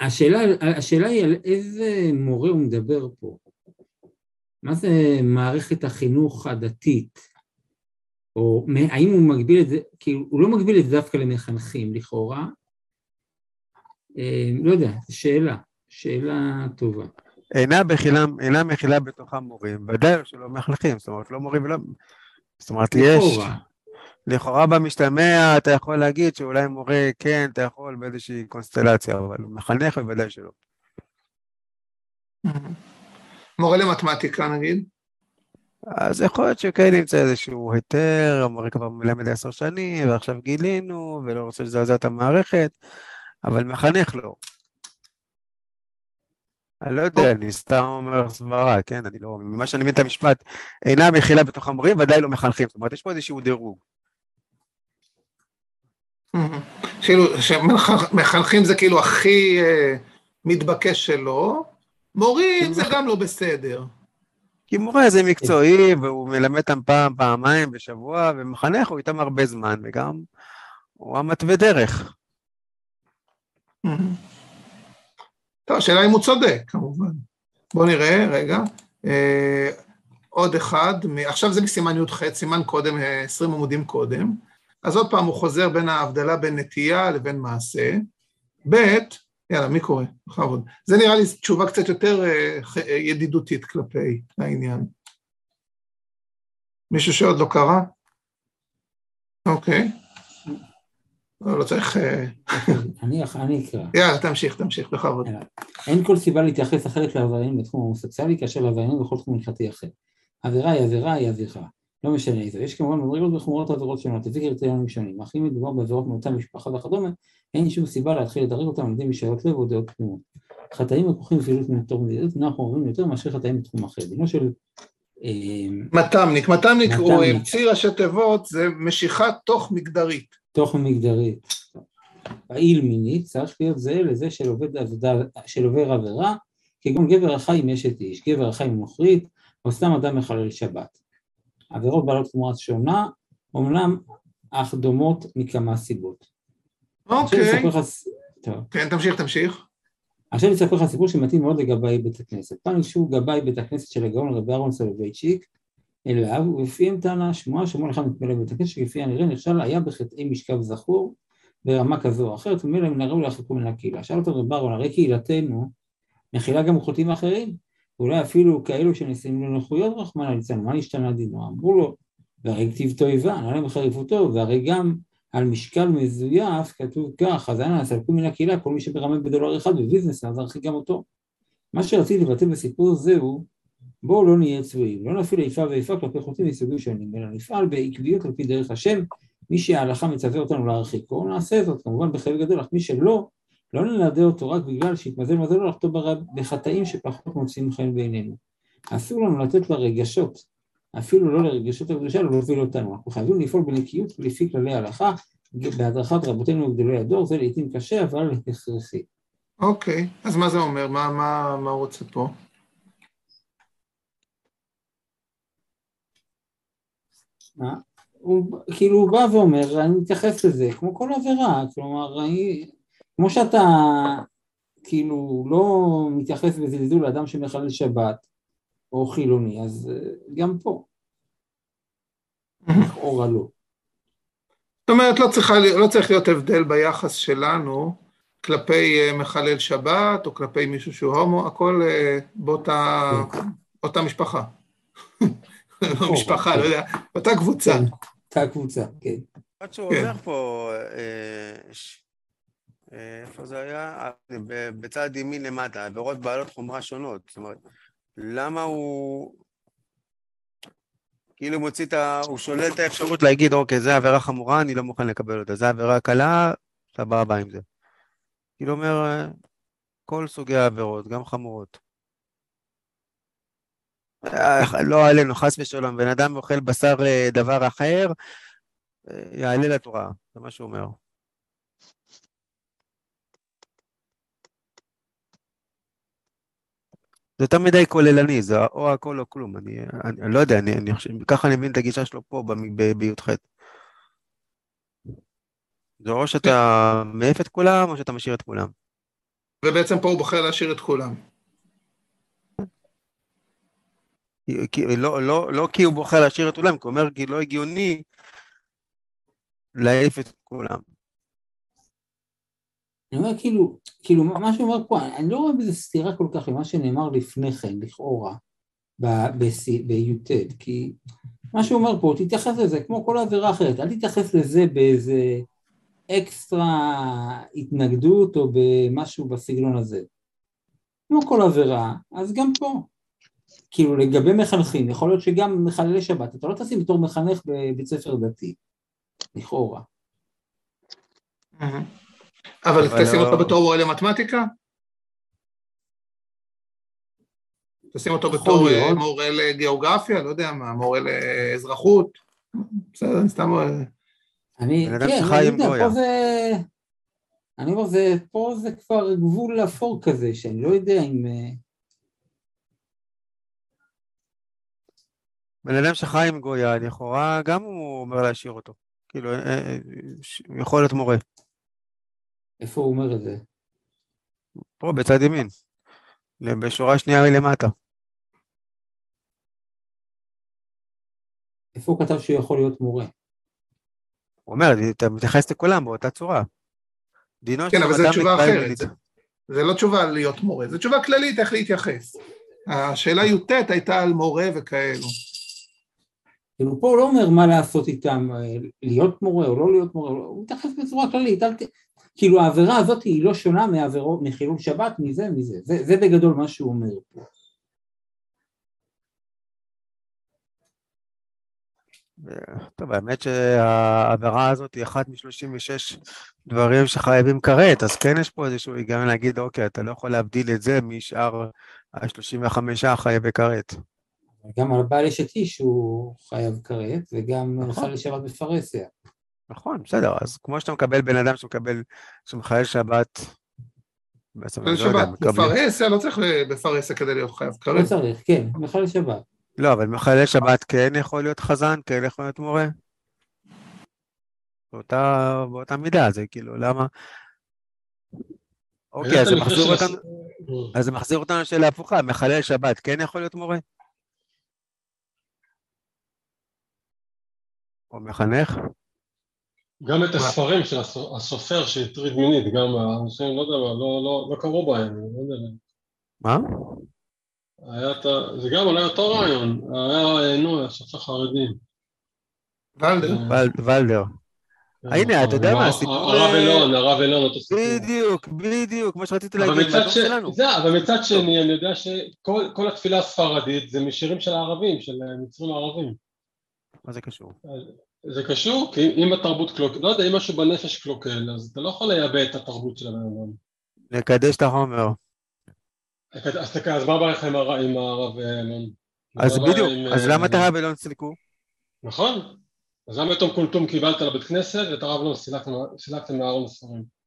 השאלה, השאלה היא על איזה מורה הוא מדבר פה. מה זה מערכת החינוך הדתית? או האם הוא מגביל את זה, כי הוא לא מגביל את זה דווקא למחנכים לכאורה. אה, לא יודע, זו שאלה, שאלה טובה. אינה מכילה, אינה מכילה בתוכה מורים, ודאי שלא מחנכים, זאת אומרת לא מורים ולא... זאת אומרת, יש... לכאורה במשתמע אתה יכול להגיד שאולי מורה כן, אתה יכול באיזושהי קונסטלציה, אבל מחנך בוודאי שלא. מורה למתמטיקה נגיד? אז יכול להיות שכן נמצא איזשהו היתר, המורה כבר מלמד עשר שנים, ועכשיו גילינו, ולא רוצה לזעזע את המערכת, אבל מחנך לא. אני לא יודע, אני סתם אומר סברה, כן? אני לא, ממה שאני מבין את המשפט, אינה מכילה בתוך המורים, ודאי לא מחנכים. זאת אומרת, יש פה איזשהו דירוג. כאילו, שמחנכים זה כאילו הכי אה, מתבקש שלא, מורים זה גם לא בסדר. כי מורה זה מקצועי, והוא מלמד אותם פעם, פעמיים בשבוע, ומחנך הוא איתם הרבה זמן, וגם הוא המתווה דרך. טוב, השאלה אם הוא צודק, כמובן. בואו נראה, רגע. אה, עוד אחד, עכשיו זה מסימן י"ח, סימן קודם, 20 עמודים קודם. אז עוד פעם הוא חוזר בין ההבדלה בין נטייה לבין מעשה. ב', יאללה, מי קורא? בכבוד. זה נראה לי תשובה קצת יותר אה, אה, ידידותית כלפי העניין. מישהו שעוד לא קרא? אוקיי. לא, לא צריך... אה, אני אקרא. יאללה, תמשיך, תמשיך, בכבוד. אין כל סיבה להתייחס אחרת לעבריינים בתחום ההומוסקסואלי כאשר לעבריינים בכל תחום הלכתי אחר. עבירה היא עבירה היא עבירה. לא משנה איזה. יש כמובן מדרגות וחומרות עבירות שונות, לפי קריטריונים שונים, אך אם מדובר בעבירות מאותה משפחה וכדומה, אין שום סיבה להתחיל לדרג אותם על ידי משאלות לב או דעות קדומות. חטאים הכרוכים בפעילות מתוך מדיניות אינם חומרים יותר מאשר חטאים בתחום אחר. דינו של... אה, מתמניק, מתמניק הוא ציר ראשי תיבות, זה משיכה תוך מגדרית. תוך מגדרית. פעיל מינית צריך להיות זהה לזה של עובד עבודה, של עובר עבירה, כגון גבר החי עם אשת איש, גבר החי עם נוכרית, או סתם אדם מחלל שבת. עבירות בעלות חומרת שונה, אומנם אך דומות מכמה סיבות. אוקיי. כן, תמשיך, תמשיך. עכשיו אני אספר לך סיפור שמתאים מאוד לגבאי בית הכנסת. פעם ניגשו גבאי בית הכנסת של הגאון רבי אהרון סולובייצ'יק אליו, ובפיהם טענה שמועה שמוע אחד מתמלא בית הכנסת שכפי הנראה נכשל היה בחטאי משכב זכור ברמה כזו או אחרת, ומילא מן הראוי להרחיקו מן הקהילה. שאל אותו רבי אהרון, הרי קהילתנו מכילה גם חוטאים אחרים, ואולי אפילו כאלו שנשיאים לנכויות רחמנא ליצלן, מה נשתנה דינו? אמרו לו, והרי כתיב תועבה, נעלה בחריפותו, והרי גם על משקל מזויף כתוב כך, אז אנא סלקו מן הקהילה כל מי שמרמה בדולר אחד בביזנס, אז ארחיק גם אותו. מה שרציתי לבטא בסיפור זה הוא, בואו לא נהיה צבועים, לא נפעיל איפה ואיפה כלפי חוטאים מסוגים שונים, אלא נפעל בעקביות על פי דרך השם, מי שההלכה מצווה אותנו להרחיקו, נעשה זאת, כמובן בחלק גדול, אך מי שלא, לא ננדה אותו רק בגלל שהתמזל מזלו לחטוא בחטאים שפחות מוצאים חן בעינינו. אסור לנו לתת לרגשות, אפילו לא לרגשות הקדושה, להוביל אותנו. אנחנו חייבים לפעול בנקיות לפי כללי ההלכה, בהדרכת רבותינו וגדולי הדור, זה לעיתים קשה, אבל הכרחי. אוקיי, אז מה זה אומר? מה, מה, מה הוא רוצה פה? מה? הוא כאילו הוא בא ואומר, אני מתייחס לזה כמו כל עבירה, כלומר, אני, כמו שאתה כאילו לא מתייחס בזלזול לאדם שמחלל שבת או חילוני, אז אה, גם פה. לכאורה לא. זאת אומרת, לא, צריכה, לא צריך להיות הבדל ביחס שלנו כלפי אה, מחלל שבת או כלפי מישהו שהוא הומו, הכל אה, באותה אותה משפחה. לא משפחה, לא יודע, אותה קבוצה. כן, אותה קבוצה, כן. עד שהוא אומר פה, איפה זה היה? בצד ימין למטה, עבירות בעלות חומרה שונות. זאת אומרת, למה הוא כאילו מוציא את ה... הוא שולל את האפשרות להגיד, אוקיי, זו עבירה חמורה, אני לא מוכן לקבל אותה. זו עבירה קלה, סבבה עם זה. כאילו אומר, כל סוגי העבירות, גם חמורות. לא עלינו, חס ושלום, בן אדם אוכל בשר אה, דבר אחר, אה, יעלה לתורה, זה מה שהוא אומר. זה יותר מדי כוללני, זה או הכל או כלום, אני, אני, אני לא יודע, אני, אני חושב, ככה אני מבין את הגישה שלו פה בי"ח. זה או שאתה מעיף את כולם, או שאתה משאיר את כולם. ובעצם פה הוא בוחר להשאיר את כולם. כי, לא, לא, לא כי הוא בוחר להשאיר את כולם, כי הוא אומר כי לא הגיוני להעיף את כולם. אני אומר כאילו, כאילו מה שהוא אומר פה, אני לא רואה בזה סתירה כל כך למה שנאמר לפני כן, לכאורה, בי"ט, כי מה שהוא אומר פה, תתייחס לזה כמו כל עבירה אחרת, אל תתייחס לזה באיזה אקסטרה התנגדות או במשהו בסגנון הזה. כמו כל עבירה, אז גם פה. כאילו לגבי מחנכים, יכול להיות שגם מחללי שבת, אתה לא תשים בתור מחנך בבית ספר דתי, לכאורה. אבל אבל תשים לא- אותו בתור מורה למתמטיקה? תשים אותו בתור אה. מורה לגיאוגרפיה, לא יודע מה, מורה לאזרחות? בסדר, אני סתם... אני, כן, אני אומר, זה, פה זה כבר גבול אפור כזה, שאני לא יודע אם... אה, בן אדם שחי עם גויה, לכאורה גם הוא אומר להשאיר אותו. כאילו, אה, יכול להיות מורה. איפה הוא אומר את זה? פה בצד ימין. בשורה שנייה מלמטה. איפה הוא כתב שהוא יכול להיות מורה? הוא אומר, אתה מתייחס לכולם באותה צורה. דינו כן, אבל זו תשובה אחרת. זה- זה לא תשובה על להיות מורה, זו תשובה כללית איך להתייחס. השאלה י"ט הייתה על מורה וכאלו. כאילו פה הוא לא אומר מה לעשות איתם, אה, להיות מורה או לא להיות מורה, הוא מתייחס בצורה כללית, אל ת... כאילו העבירה הזאת היא לא שונה מעבירות, מחילול שבת, מזה, מזה, זה, זה בגדול מה שהוא אומר פה. טוב, האמת שהעבירה הזאת היא אחת מ-36 דברים שחייבים כרת, אז כן יש פה איזשהו היגיון להגיד, אוקיי, אתה לא יכול להבדיל את זה משאר ה-35 חייבי כרת. גם על בעל אשת איש הוא חייב כרת, וגם נכון. חל שבת בפרהסיה. נכון, בסדר, אז כמו שאתה מקבל בן אדם שמקבל, שמחלל שבת, בעצם אני לא יודע, מקבלים, בפרהסיה, לא צריך בפרהסיה כדי להיות חייב לא כרת. צריך, כן, מחלל שבת. לא, אבל מחלל שבת כן יכול להיות חזן, כן יכול להיות מורה. באותה, באותה מידה, זה כאילו, למה? אוקיי, אז זה מחזיר אותנו, אז זה מחזיר אותנו לשאלה הפוכה, מחלל שבת כן יכול להיות מורה? או מחנך? גם את הספרים של הסו- הסופר שהטריד מינית, גם האנשים, לא יודע מה, לא- לא- לא קראו בהם, לא יודע. מה? היה את ה... זה גם אולי אותו רעיון, היה, אה, נו, הסופר חרדי. ולדר. ול- ולדר. הנה, אתה יודע מה, הסיפור, הרב אה, אלון, הרב אלון, אותו סיפור. בדיוק, בדיוק, מה שרציתי אבל להגיד, ש... שלנו. זה, אבל מצד שני, אני יודע שכל כל התפילה הספרדית זה משירים של הערבים, של אה, מצרים הערבים. מה זה קשור? זה קשור, כי אם התרבות קלוקל, לא יודע, אם משהו בנפש קלוקל, אז אתה לא יכול לייבא את התרבות של הבן אדם. לקדש את החומר. אז תקע, אז מה הבעיה לך עם הר- עם הרב אה, אלון? אז מה הבעיה בדיוק, אז אה, למה את הרב אלון סילקו? נכון. אז למה את אום קיבלת לבית כנסת ואת הרב אלון סילקתם מארון הספרים?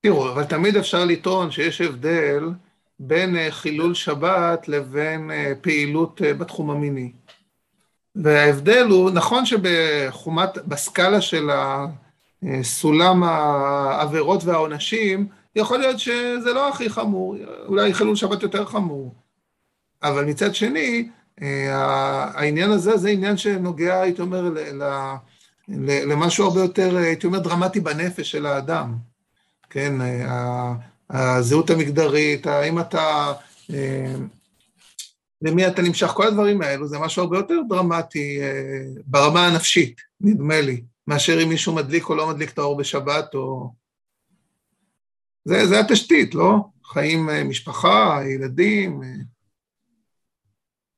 תראו, אבל תמיד אפשר לטעון שיש הבדל בין אה, חילול שבת לבין אה, פעילות אה, בתחום המיני. וההבדל הוא, נכון שבחומת, בסקאלה של סולם העבירות והעונשים, יכול להיות שזה לא הכי חמור, אולי חילול שבת יותר חמור. אבל מצד שני, העניין הזה זה עניין שנוגע, הייתי אומר, למשהו הרבה יותר, הייתי אומר, דרמטי בנפש של האדם. כן, הזהות המגדרית, האם אתה, אה, למי אתה נמשך, כל הדברים האלו, זה משהו הרבה יותר דרמטי אה, ברמה הנפשית, נדמה לי, מאשר אם מישהו מדליק או לא מדליק את האור בשבת, או... זה, זה התשתית, לא? חיים, אה, משפחה, ילדים.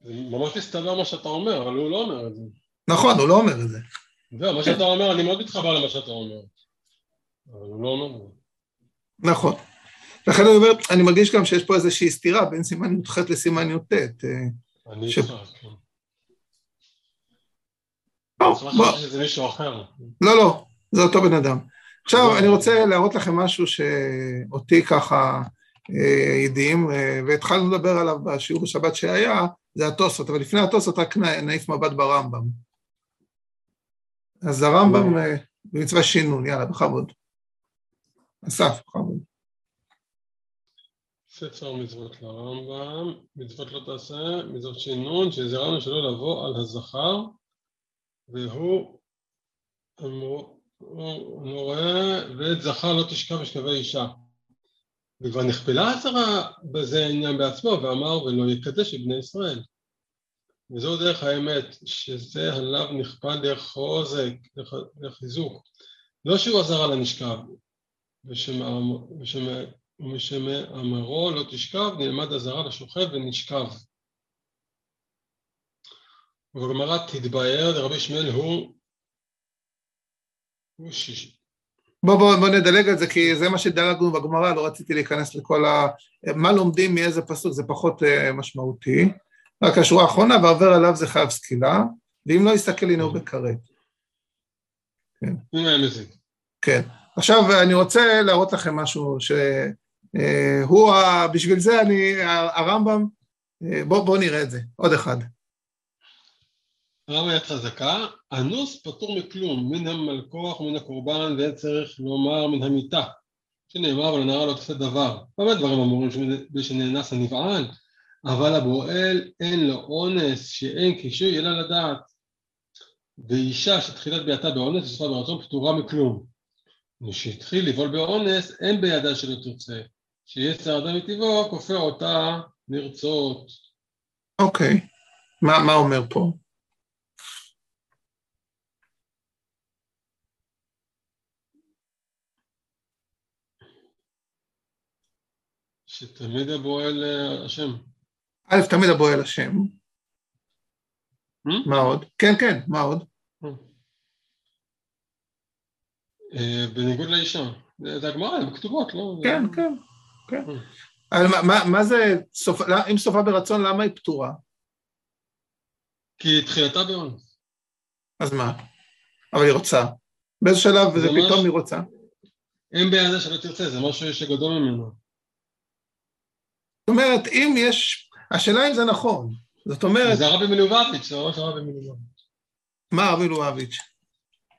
זה ממש מסתדר מה שאתה אומר, אבל הוא לא אומר את זה. נכון, הוא לא אומר את זה. זהו, מה שאתה אומר, אני מאוד מתחבר למה שאתה אומר. אבל הוא לא אומר את זה. נכון. לכן אני אומר, אני מרגיש גם שיש פה איזושהי סתירה בין סימן י"ח לסימן י"ט. אה, אני איתך, כן. מישהו אחר. לא, לא, זה אותו בן אדם. עכשיו, לא. אני רוצה להראות לכם משהו שאותי ככה אה, הדהים, אה, והתחלנו לדבר עליו בשיעור בשבת שהיה, זה התוספות, אבל לפני התוספות רק נעיף מבט ברמב"ם. אז הרמב"ם אה, במצווה שינון, יאללה, בכבוד. אסף, בכבוד. ספר מצוות לרמב"ם, מצוות לא תעשה, מצוות שינון, שהזהרנו שלא לבוא על הזכר, והוא המורה, ואת זכר לא תשכב ושכבי אישה. וכבר נכפלה הצהרה בזה העניין בעצמו, ואמר ולא יקדש את בני ישראל. וזו דרך האמת, שזה עליו נכפה דרך חוזק, דרך חיזוק. לא שהוא עזר לנשכב, ומשמאמרו לא תשכב, נלמד אזהרה לשוכב ונשכב. ובגמרא תתבהר לרבי שמואל הוא, הוא שיש. בוא, בוא, בוא נדלג על זה, כי זה מה שדלגנו בגמרא, לא רציתי להיכנס לכל ה... מה לומדים מאיזה פסוק, זה פחות uh, משמעותי. רק השורה האחרונה, ועובר עליו זה חייב סקילה, ואם לא יסתכל הנה הוא בכרת. כן. כן. עכשיו אני רוצה להראות לכם משהו שהוא, uh, בשביל זה אני, הרמב"ם, uh, בואו בוא נראה את זה, עוד אחד. רמה יד חזקה, אנוס פטור מכלום, מן המלכוח ומן הקורבן, ואין צריך לומר מן המיטה, שנאמר ולנערה לא תעשה דבר. הרבה דברים אמורים שנאנס הנבעל, אבל הבועל אין לו אונס שאין קישוי אלא לדעת. ואישה שתחילת ביאתה באונס וסופה ברצון פטורה מכלום. ושהתחיל לבעול באונס אין בידה שלא תרצה. שיצר אדם מטבעו כופר אותה לרצות. אוקיי, okay. מה, מה אומר פה? שתמיד הבועל אה, השם. א', תמיד הבועל השם. Hmm? מה עוד? כן, כן, מה עוד? אה, בניגוד לאישה. זה הגמרא, הן כתובות, לא? כן, כן, כן. אבל מה זה, אם סופה ברצון, למה היא פתורה? כי תחילתה באונס. אז מה? אבל היא רוצה. באיזה שלב זה פתאום היא רוצה? אין בעיה זה שלא תרצה, זה משהו שגדול ממנו. זאת אומרת, אם יש, השאלה אם זה נכון, זאת אומרת... זה הרבי מלובביץ', זה ממש הרבי מלובביץ'. מה הרבי מלובביץ'?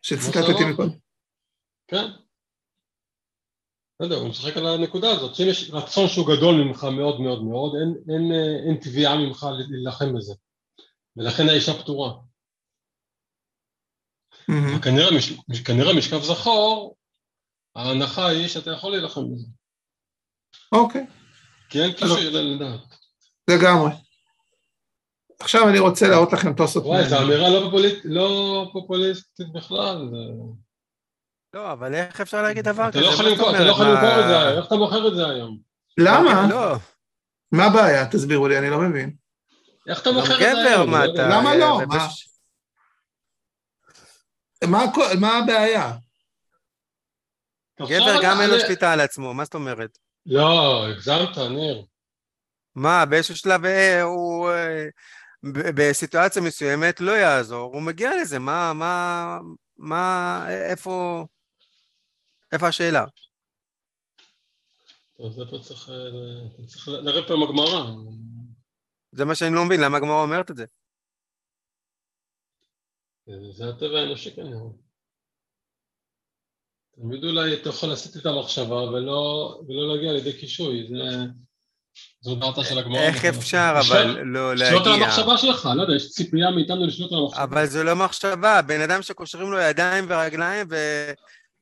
שציטטתי מקודם. כן. לא יודע, הוא משחק על הנקודה הזאת, שאם יש רצון שהוא גדול ממך מאוד מאוד מאוד, אין, אין, אין תביעה ממך להילחם בזה. ולכן האישה פתורה. Mm-hmm. וכנראה כנראה משכב זכור, ההנחה היא שאתה יכול להילחם בזה. אוקיי. Okay. כן, כאילו שאלה לדעת. לגמרי. עכשיו אני רוצה להראות לכם תוספות. וואי, זו אמירה לא, לא פופוליסטית בכלל. לא, אבל איך אפשר להגיד דבר כזה? אתה לא יכול למכור את זה היום, איך אתה מוכר את זה היום? למה? לא. מה הבעיה? תסבירו לי, אני לא מבין. איך אתה מוכר את זה היום? למה לא? מה הבעיה? גבר גם אין לו שליטה על עצמו, מה זאת אומרת? לא, הגזמת, ניר. מה, באיזשהו שלב אה, הוא אה, בסיטואציה מסוימת לא יעזור, הוא מגיע לזה, מה, מה, מה, איפה, איפה השאלה? טוב, זה פה צריך, אה, צריך לראות פה עם הגמרא. זה מה שאני לא מבין, למה הגמרא אומרת את זה? זה הטבע האנושי כנראה. תמיד אולי אתה יכול לעשות את המחשבה ולא, ולא להגיע לידי קישוי, זה... זו דעתה של הגמרא. איך אפשר אבל לא להגיע? לשלוט על המחשבה שלך, לא יודע, יש ציפייה מאיתנו לשלוט על המחשבה. אבל זו לא מחשבה, בן אדם שקושרים לו ידיים ורגליים ו... אה.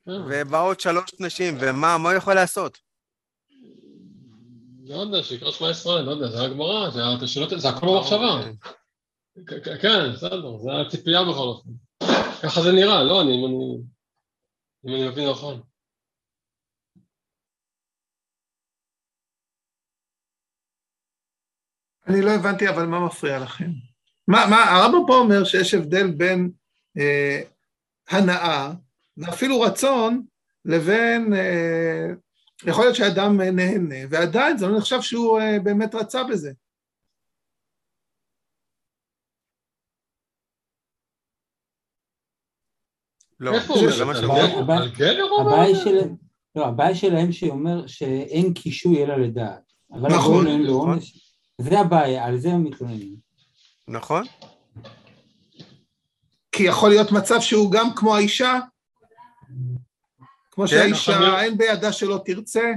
ובאות שלוש נשים, ומה מה הוא יכול לעשות? לא יודע, שיקרא שמע ישראל, לא יודע, זה הגמרא, זה הכל במחשבה. אוקיי. כן, בסדר, זה הציפייה בכל אופן. ככה זה נראה, לא, אני... אם אני מבין נכון. אני לא הבנתי, אבל מה מפריע לכם? מה, מה, הרמב"ם פה אומר שיש הבדל בין אה, הנאה, ואפילו רצון, לבין, אה, יכול להיות שאדם נהנה, ועדיין זה לא נחשב שהוא אה, באמת רצה בזה. לא, זה מה שאומר. לא, הבעיה שלהם שאומר שאין קישוי אלא לדעת. אבל נכון. זה הבעיה, על זה הם מתלוננים. נכון. כי יכול להיות מצב שהוא גם כמו האישה, כמו כן, שהאישה נכון. אין בידה שלא תרצה.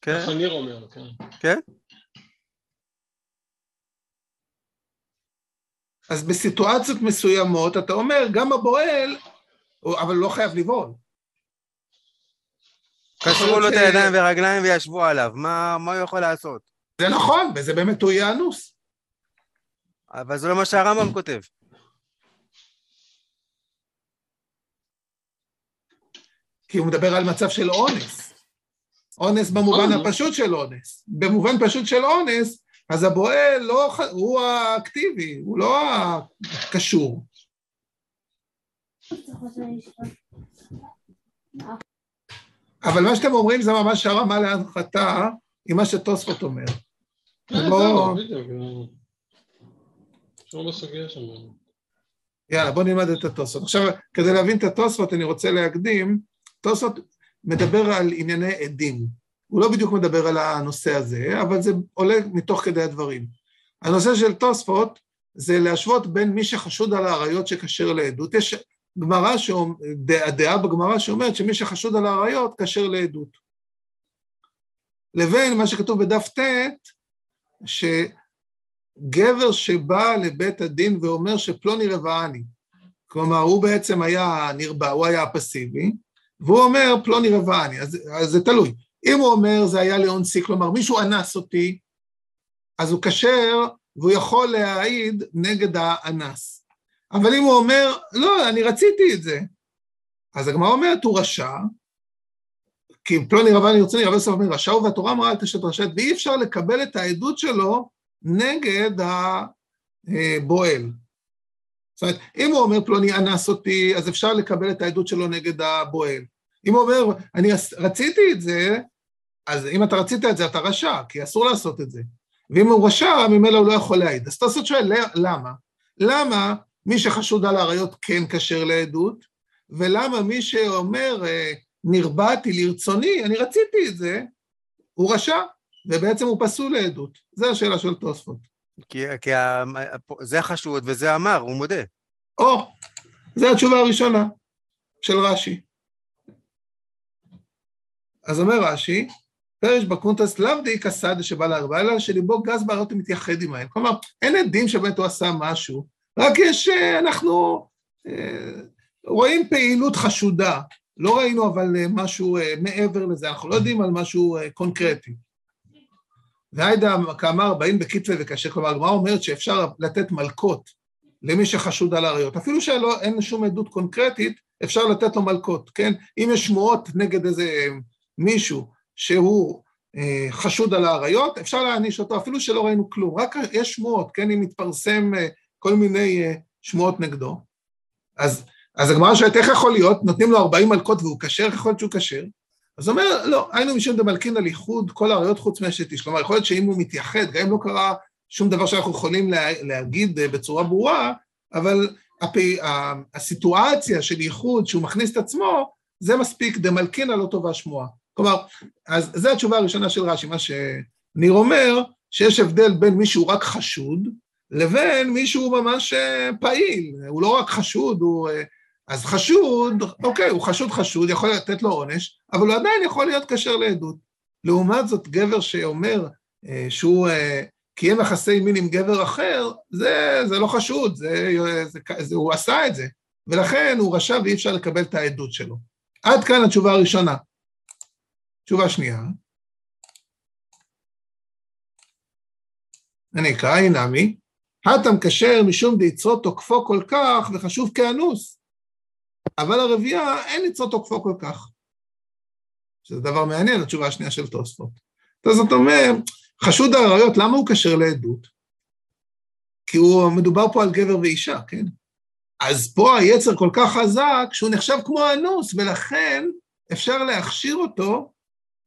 כן. חניר אומר, כן. כן. אז בסיטואציות מסוימות אתה אומר, גם הבועל אבל לא חייב לבעול. קשרו לו את הידיים והרגליים וישבו עליו, מה מה הוא יכול לעשות? זה נכון, וזה באמת הוא יהיה אנוס. אבל זה לא מה שהרמב"ם כותב. כי הוא מדבר על מצב של אונס. אונס במובן. הפשוט של אונס. במובן פשוט של אונס, אז הבועל לא, הוא האקטיבי, הוא לא הקשור. אבל מה שאתם אומרים זה ממש הרמה להנחתה עם מה שתוספות אומר. לא-. אה, שם. יאללה, בוא נלמד את התוספות. עכשיו, כדי להבין את התוספות, אני רוצה להקדים, תוספות מדבר על ענייני עדים. הוא לא בדיוק מדבר על הנושא הזה, אבל זה עולה מתוך כדי הדברים. הנושא של תוספות זה להשוות בין מי שחשוד על העריות שכשר לעדות. יש גמרא, הדעה בגמרא שאומרת שמי שחשוד על העריות כשר לעדות. לבין מה שכתוב בדף ט', שגבר שבא לבית הדין ואומר שפלוני רבעני, כלומר, הוא בעצם היה נרבע, הוא היה הפסיבי, והוא אומר פלוני רבעני, אז, אז זה תלוי. אם הוא אומר זה היה לאונסי, כלומר מישהו אנס אותי, אז הוא כשר והוא יכול להעיד נגד האנס. אבל אם הוא אומר, לא, אני רציתי את זה, אז הגמרא אומרת, הוא רשע, כי פלוני רבעני רציני, רבי יוסף אומר, רשע הוא והתורה אמרה אל תשת רשעת, ואי אפשר לקבל את העדות שלו נגד הבועל. זאת אומרת, אם הוא אומר פלוני אנס אותי, אז אפשר לקבל את העדות שלו נגד הבועל. אם הוא אומר, אני רציתי את זה, אז אם אתה רצית את זה, אתה רשע, כי אסור לעשות את זה. ואם הוא רשע, ממילא הוא לא יכול להעיד. אז תעשו שואל, למה? למה מי שחשוד על עריות כן כשר לעדות, ולמה מי שאומר, נרבעתי לרצוני, אני רציתי את זה, הוא רשע, ובעצם הוא פסול לעדות. זו השאלה של תוספות. כי, כי ה, זה החשוד וזה אמר, הוא מודה. או, זו התשובה הראשונה של רש"י. אז אומר רש"י, פרש בקונטס לאו דאיכא סעדה שבא לארבעה, אלא שליבו גז בעיות ומתייחד עמהם. כלומר, אין עדים שבאמת הוא עשה משהו, רק יש, אנחנו רואים פעילות חשודה, לא ראינו אבל משהו מעבר לזה, אנחנו לא יודעים על משהו קונקרטי. והיידה כאמר באים בכתבי וכאשר, כלומר, הגמרא אומרת שאפשר לתת מלקות למי שחשוד על עריות, אפילו שאין שום עדות קונקרטית, אפשר לתת לו מלקות, כן? אם יש שמועות נגד איזה מישהו שהוא אה, חשוד על העריות, אפשר להעניש אותו, אפילו שלא ראינו כלום, רק יש שמועות, כן? אם מתפרסם אה, כל מיני אה, שמועות נגדו. אז, אז הגמרא שואלת, איך יכול להיות? נותנים לו 40 מלקות והוא כשר, איך יכול להיות שהוא כשר? אז הוא אומר, לא, היינו משום דמלכין על איחוד כל העריות חוץ מאשת איש. כלומר, יכול להיות שאם הוא מתייחד, גם אם לא קרה שום דבר שאנחנו יכולים לה, להגיד בצורה ברורה, אבל הפי, הסיטואציה של איחוד שהוא מכניס את עצמו, זה מספיק דמלכין לא טובה שמועה. כלומר, אז זו התשובה הראשונה של רש"י, מה שניר אומר, שיש הבדל בין מישהו רק חשוד, לבין מישהו ממש פעיל, הוא לא רק חשוד, הוא... אז חשוד, אוקיי, הוא חשוד חשוד, יכול לתת לו עונש, אבל הוא עדיין יכול להיות כשר לעדות. לעומת זאת, גבר שאומר אה, שהוא אה, קיים יחסי מין עם גבר אחר, זה, זה לא חשוד, זה, זה, זה, הוא עשה את זה, ולכן הוא רשע ואי אפשר לקבל את העדות שלו. עד כאן התשובה הראשונה. תשובה שנייה. אני אקרא, הנה מי. הטם כשר משום דיצרו תוקפו כל כך וחשוב כאנוס. אבל הרביעייה אין יצרו תוקפו כל כך. שזה דבר מעניין, התשובה השנייה של תוספות. זאת אומרת, חשוד העריות, למה הוא כשר לעדות? כי הוא מדובר פה על גבר ואישה, כן? אז פה היצר כל כך חזק שהוא נחשב כמו אנוס, ולכן אפשר להכשיר אותו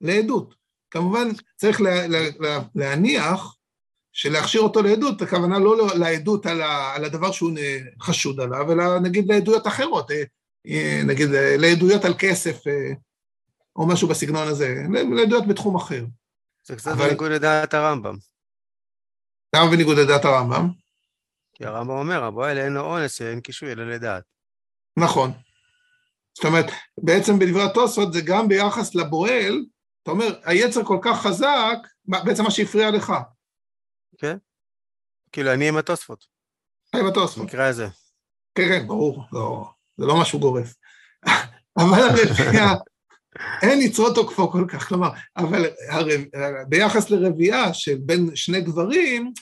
לעדות. כמובן, צריך לה, לה, לה, להניח שלהכשיר אותו לעדות, הכוונה לא לעדות על, ה, על הדבר שהוא חשוד עליו, אלא נגיד לעדויות אחרות, נגיד לעדויות על כסף, או משהו בסגנון הזה, לעדויות בתחום אחר. זה קצת אבל... בניגוד לדעת הרמב"ם. למה בניגוד לדעת הרמב"ם? כי הרמב"ם אומר, הבועל אין לו אונס, אין קישוי, אלא לדעת. נכון. זאת אומרת, בעצם בדברי התוספות זה גם ביחס לבועל, אתה אומר, היצר כל כך חזק, בעצם מה שהפריע לך. כן. כאילו, אני עם התוספות. עם התוספות. במקרה הזה. כן, כן, ברור, לא, זה לא משהו גורף. אבל הרביעייה, אין יצרו תוקפו כל כך, כלומר, אבל הר... ביחס לרבייה של בין שני גברים,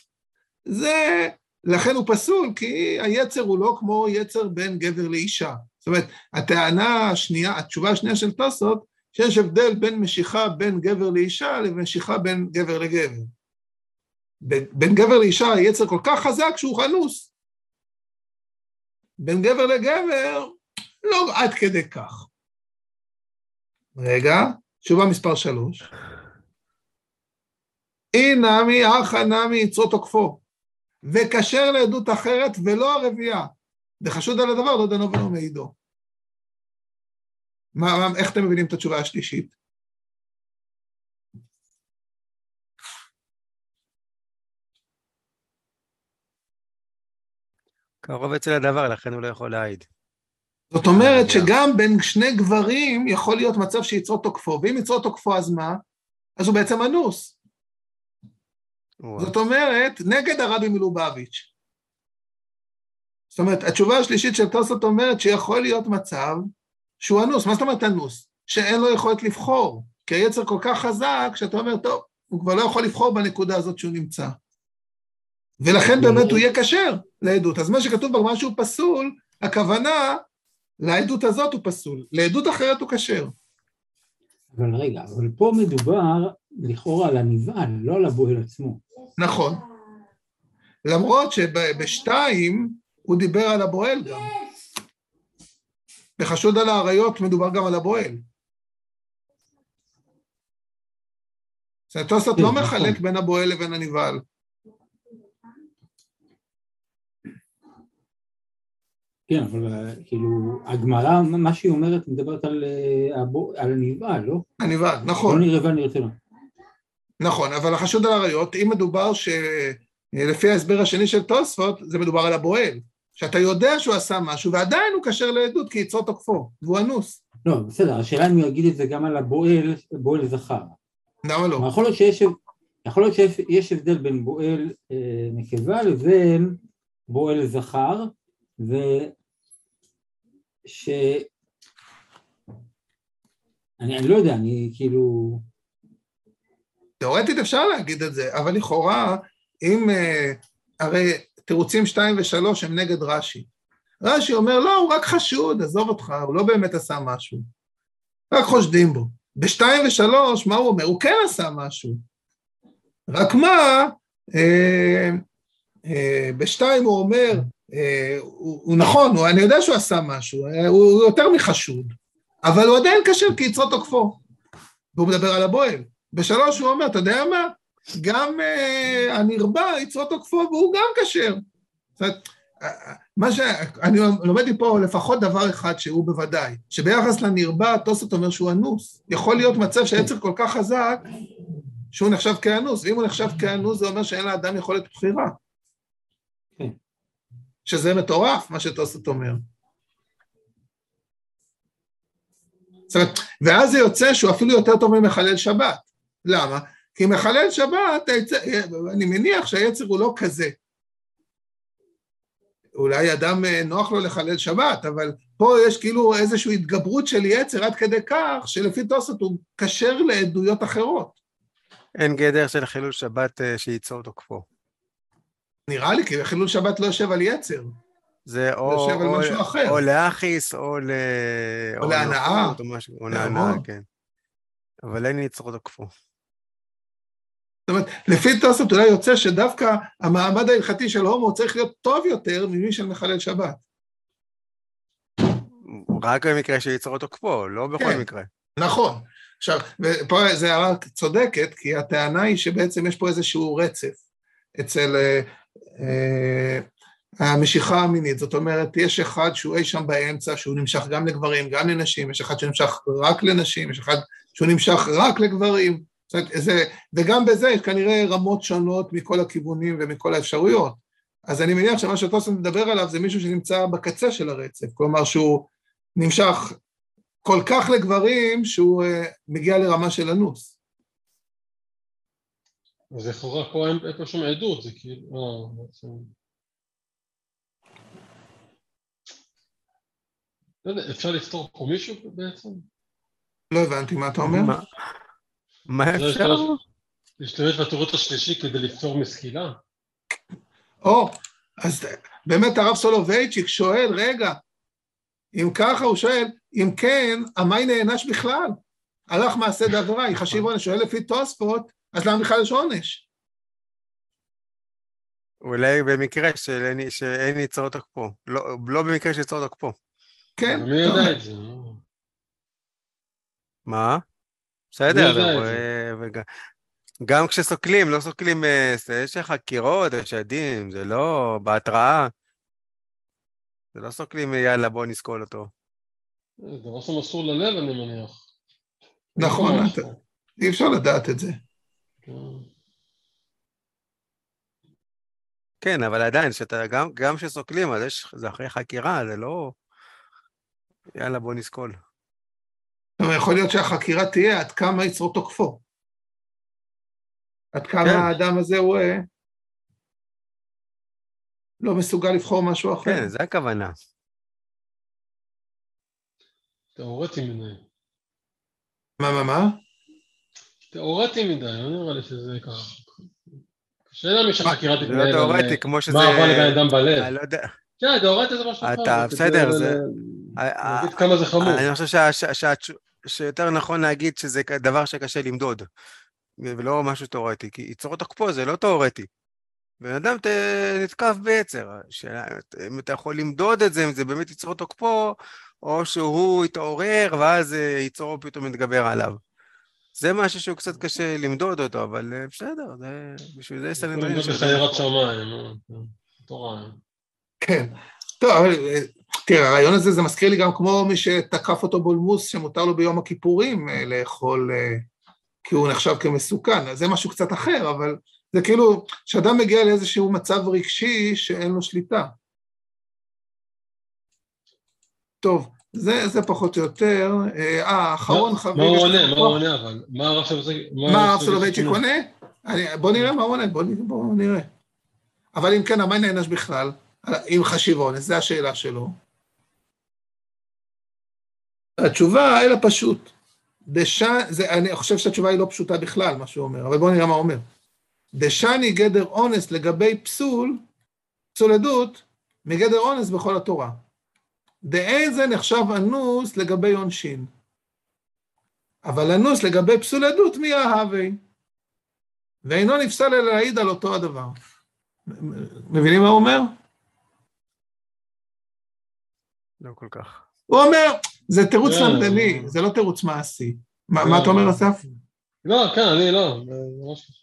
זה, לכן הוא פסול, כי היצר הוא לא כמו יצר בין גבר לאישה. זאת אומרת, הטענה השנייה, התשובה השנייה של תוסות, שיש הבדל בין משיכה בין גבר לאישה למשיכה בין גבר לגבר. בין גבר לאישה היצר כל כך חזק שהוא חנוס. בין גבר לגבר, לא עד כדי כך. רגע, תשובה מספר שלוש. אי נמי אחא נמי יצרו תוקפו, וכשר לעדות אחרת ולא הרבייה, וחשוד על הדבר לא דנו ולא מעידו. מה, איך אתם מבינים את התשובה השלישית? קרוב אצל הדבר, לכן הוא לא יכול להעיד. זאת אומרת שגם בין שני גברים יכול להיות מצב שיצרו תוקפו, ואם יצרו תוקפו אז מה? אז הוא בעצם אנוס. זאת אומרת, נגד הרבי מלובביץ'. זאת אומרת, התשובה השלישית של טוסות אומרת שיכול להיות מצב שהוא אנוס. מה זאת אומרת אנוס? שאין לו יכולת לבחור, כי היצר כל כך חזק, שאתה אומר, טוב, הוא כבר לא יכול לבחור בנקודה הזאת שהוא נמצא. ולכן באמת הוא יהיה כשר לעדות. אז מה שכתוב בגמרא שהוא פסול, הכוונה, לעדות הזאת הוא פסול, לעדות אחרת הוא כשר. אבל רגע, אבל פה מדובר לכאורה על הנבעל, לא על הבועל עצמו. נכון. למרות שבשתיים הוא דיבר על הבועל גם. בחשוד על האריות מדובר גם על הבועל. זאת אומרת, תוספות לא נכון. מחלק בין הבועל לבין הנבעל. כן, אבל אה, כאילו, הגמרא, מה שהיא אומרת, מדברת על, אה, על הנבעל, לא? הנבעל, נכון, נראה ונראה לו. נכון, אבל החשוד על האריות, אם מדובר שלפי ההסבר השני של תוספות, זה מדובר על הבועל. שאתה יודע שהוא עשה משהו, ועדיין הוא כשר לעדות כי יצרו תוקפו, והוא אנוס. לא, בסדר, השאלה אם הוא יגיד את זה גם על הבועל, בועל זכר. למה לא? יכול להיות שיש, יכול להיות שיש יש הבדל בין בועל אה, נקבה לבין בועל זכר, ו... ש... אני, אני לא יודע, אני כאילו... תאורטית אפשר להגיד את זה, אבל לכאורה, אם... אה, הרי תירוצים 2 ו-3 הם נגד רש"י. רש"י אומר, לא, הוא רק חשוד, עזוב אותך, הוא לא באמת עשה משהו. רק חושדים בו. ב-2 ו-3, מה הוא אומר? הוא כן עשה משהו. רק מה, אה, אה, ב-2 הוא אומר, הוא, הוא נכון, הוא, אני יודע שהוא עשה משהו, אה, הוא, הוא יותר מחשוד, אבל הוא עדיין כשר יצרו תוקפו. והוא מדבר על הבועל. בשלוש הוא אומר, אתה יודע מה? גם אה, הנרבה יצרו תוקפו והוא גם כשר. זאת אומרת, אה, מה שאני לומד מפה לפחות דבר אחד שהוא בוודאי, שביחס לנרבה, תוספות אומר שהוא אנוס. יכול להיות מצב שהיצר כל כך חזק, שהוא נחשב כאנוס, ואם הוא נחשב כאנוס זה אומר שאין לאדם יכולת בחירה. שזה מטורף, מה שתוספות אומר. זאת אומרת, ואז זה יוצא שהוא אפילו יותר טוב ממחלל שבת. למה? כי מחלל שבת, אני מניח שהיצר הוא לא כזה. אולי אדם אה, נוח לו לחלל שבת, אבל פה יש כאילו איזושהי התגברות של יצר עד כדי כך שלפי תוספות הוא כשר לעדויות אחרות. אין גדר של חילול שבת אה, שייצור תוקפו. נראה לי, כי חילול שבת לא יושב על יצר. זה או, יושב על או, משהו אחר. או להכעיס, או ל... או להנאה. או משהו, או. להנאה, כן. אבל אין יצרו תוקפו. זאת אומרת, לפי תוספות אולי יוצא שדווקא המעמד ההלכתי של הומו צריך להיות טוב יותר ממי של מחלל שבת. רק במקרה שיצרו תוקפו, לא בכל כן. מקרה. נכון. עכשיו, ופה זה הערה צודקת, כי הטענה היא שבעצם יש פה איזשהו רצף אצל אה, המשיכה המינית. זאת אומרת, יש אחד שהוא אי שם באמצע, שהוא נמשך גם לגברים, גם לנשים, יש אחד שנמשך רק לנשים, יש אחד שהוא נמשך רק לגברים. זאת אומרת, זה, וגם בזה יש כנראה רמות שונות מכל הכיוונים ומכל האפשרויות. אז אני מניח שמה שטוסון מדבר עליו זה מישהו שנמצא בקצה של הרצף, כלומר שהוא נמשך כל כך לגברים שהוא uh, מגיע לרמה של אנוס. אז לכאורה פה אין פה שום עדות, זה כאילו, אה, בעצם... לא יודע, אפשר לפתור פה מישהו בעצם? לא הבנתי מה אתה אומר. מה- מה זה אפשר? להשתמש- בתירוץ השלישי כדי לפתור מסקילה? או, אז באמת הרב סולובייצ'יק שואל, רגע, אם ככה הוא שואל, אם כן, המאי נענש בכלל? הלך מעשה דעבירה, היא חשיב עונש, שואל לפי תוספות, אז למה בכלל יש עונש? אולי במקרה של אין- שאין יצור תוקפו. לא לא במקרה של יצור תוקפו. כן? מי יודע את זה? נו. מה? בסדר, וג- גם כשסוקלים, לא סוקלים, אה, זה- יש חקירות, יש עדים, זה לא בהתראה. זה לא סוקלים, יאללה, בוא נסקול אותו. זה דבר שמסור ללב, אני מניח. נכון, לא. אי אפשר לדעת את זה. כן. אבל עדיין, שאתה, גם, גם כשסוקלים, אז יש, זה אחרי חקירה, זה לא... יאללה, בוא נסקול. אבל יכול להיות שהחקירה תהיה עד כמה יצרו תוקפו. עד כמה כן. האדם הזה הוא אה, לא מסוגל לבחור משהו אחר. כן, זה הכוונה. תיאורטי מדי. מה, מה, מה? תיאורטי מדי, לא נראה לי שזה ככה. קשה לנו שהחקירה זה תתנהל לא על תיאורטי, כמו שזה... מה עבר לבן אדם בלב. אני לא יודע. כן, תיאורטי זה משהו אחר. אתה- זה בסדר, זה- ל- אה, להגיד כמה זה חמור. אני חושב שיותר נכון להגיד שזה דבר שקשה למדוד, ולא משהו תיאורטי, כי יצור תוקפו זה לא תיאורטי. בן אדם ת- נתקף ביצר, השאלה אם אתה יכול למדוד את זה, אם זה באמת יצור תוקפו, או שהוא יתעורר ואז אה, יצורו פתאום מתגבר עליו. זה משהו שהוא קצת קשה למדוד אותו, אבל אה, בסדר, זה, בשביל זה. לא שיודע בחיירת לבחור. שמיים, כן. תורה. כן. טוב, אבל אה, תראה, הרעיון הזה, זה מזכיר לי גם כמו מי שתקף אותו בולמוס, שמותר לו ביום הכיפורים אה, לאכול, כי הוא נחשב כמסוכן. אז זה משהו קצת אחר, אבל זה כאילו, שאדם מגיע לאיזשהו מצב רגשי שאין לו שליטה. טוב, זה, זה פחות או יותר. אה, האחרון מה- חביב... מה הוא יש עונה? מה. הוא עונה אבל? מה הרב סולובייצ'יק מה הרב סולובייצ'יק עונה? אני- בוא נראה מה הוא עונה, בוא בוא נראה. אבל אם כן, המה נענש בכלל? עם חשיב עונש, זו השאלה שלו. התשובה, אלא פשוט. דשא, זה, אני חושב שהתשובה היא לא פשוטה בכלל, מה שהוא אומר, אבל בואו נראה מה הוא אומר. דשני גדר אונס לגבי פסול, פסול עדות, מגדר אונס בכל התורה. דאין זה נחשב אנוס לגבי עונשין. אבל אנוס לגבי פסול עדות מי אהבי. ואינו נפסל אלא להעיד על אותו הדבר. מבינים מה הוא אומר? לא כל כך. הוא אומר, זה תירוץ כן. למדני, זה לא תירוץ מעשי. מה אתה אומר, אסף? לא, כן, אני לא. ממש ככה.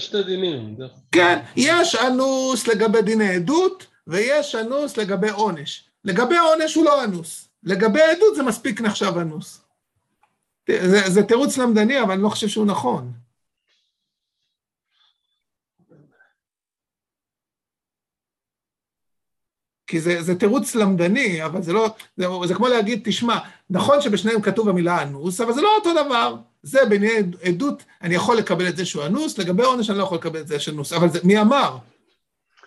שתי דינים. כן, יש אנוס לגבי דיני עדות, ויש אנוס לגבי עונש. לגבי עונש הוא לא אנוס. לגבי עדות זה מספיק נחשב אנוס. זה, זה תירוץ למדני, אבל אני לא חושב שהוא נכון. כי זה, זה תירוץ למדני, אבל זה לא, זה, זה כמו להגיד, תשמע, נכון שבשניהם כתוב המילה אנוס, אבל זה לא אותו דבר. זה בעיני עדות, אני יכול לקבל את זה שהוא אנוס, לגבי עונש אני לא יכול לקבל את זה שאנוס, אבל זה, מי אמר?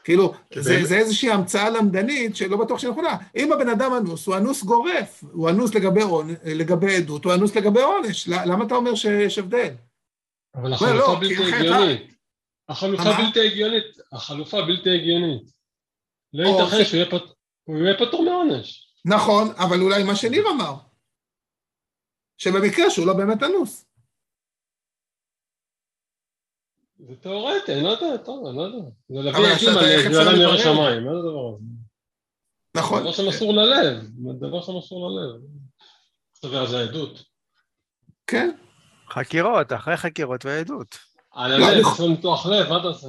כאילו, זה? זה איזושהי המצאה למדנית שלא בטוח שהיא נכונה. אם הבן אדם אנוס, הוא אנוס גורף, הוא אנוס לגבי, עונ... לגבי עדות, הוא אנוס לגבי עונש. למה אתה אומר שיש הבדל? אבל לא, החלופה כי בלתי הגיונית. החלופה? בלתי הגיונית. החלופה בלתי הגיונית. לא ייתכן זה- שהוא יהיה פטור מעונש. נכון, אבל אולי מה שניר אמר, שבמקרה שהוא לא באמת אנוס. זה תיאורטי, אני לא יודע, טוב, אני לא יודע. זה להביא עכשיו על איך אפשר גדולה לברר? מירא שמיים, מה זה הדבר הזה? נכון. דבר שמסור ללב, דבר שמסור ללב. תביא על זה עדות. כן. חקירות, אחרי חקירות ועדות. על לא, הלב, עשו ניתוח לב, מה אתה עושה?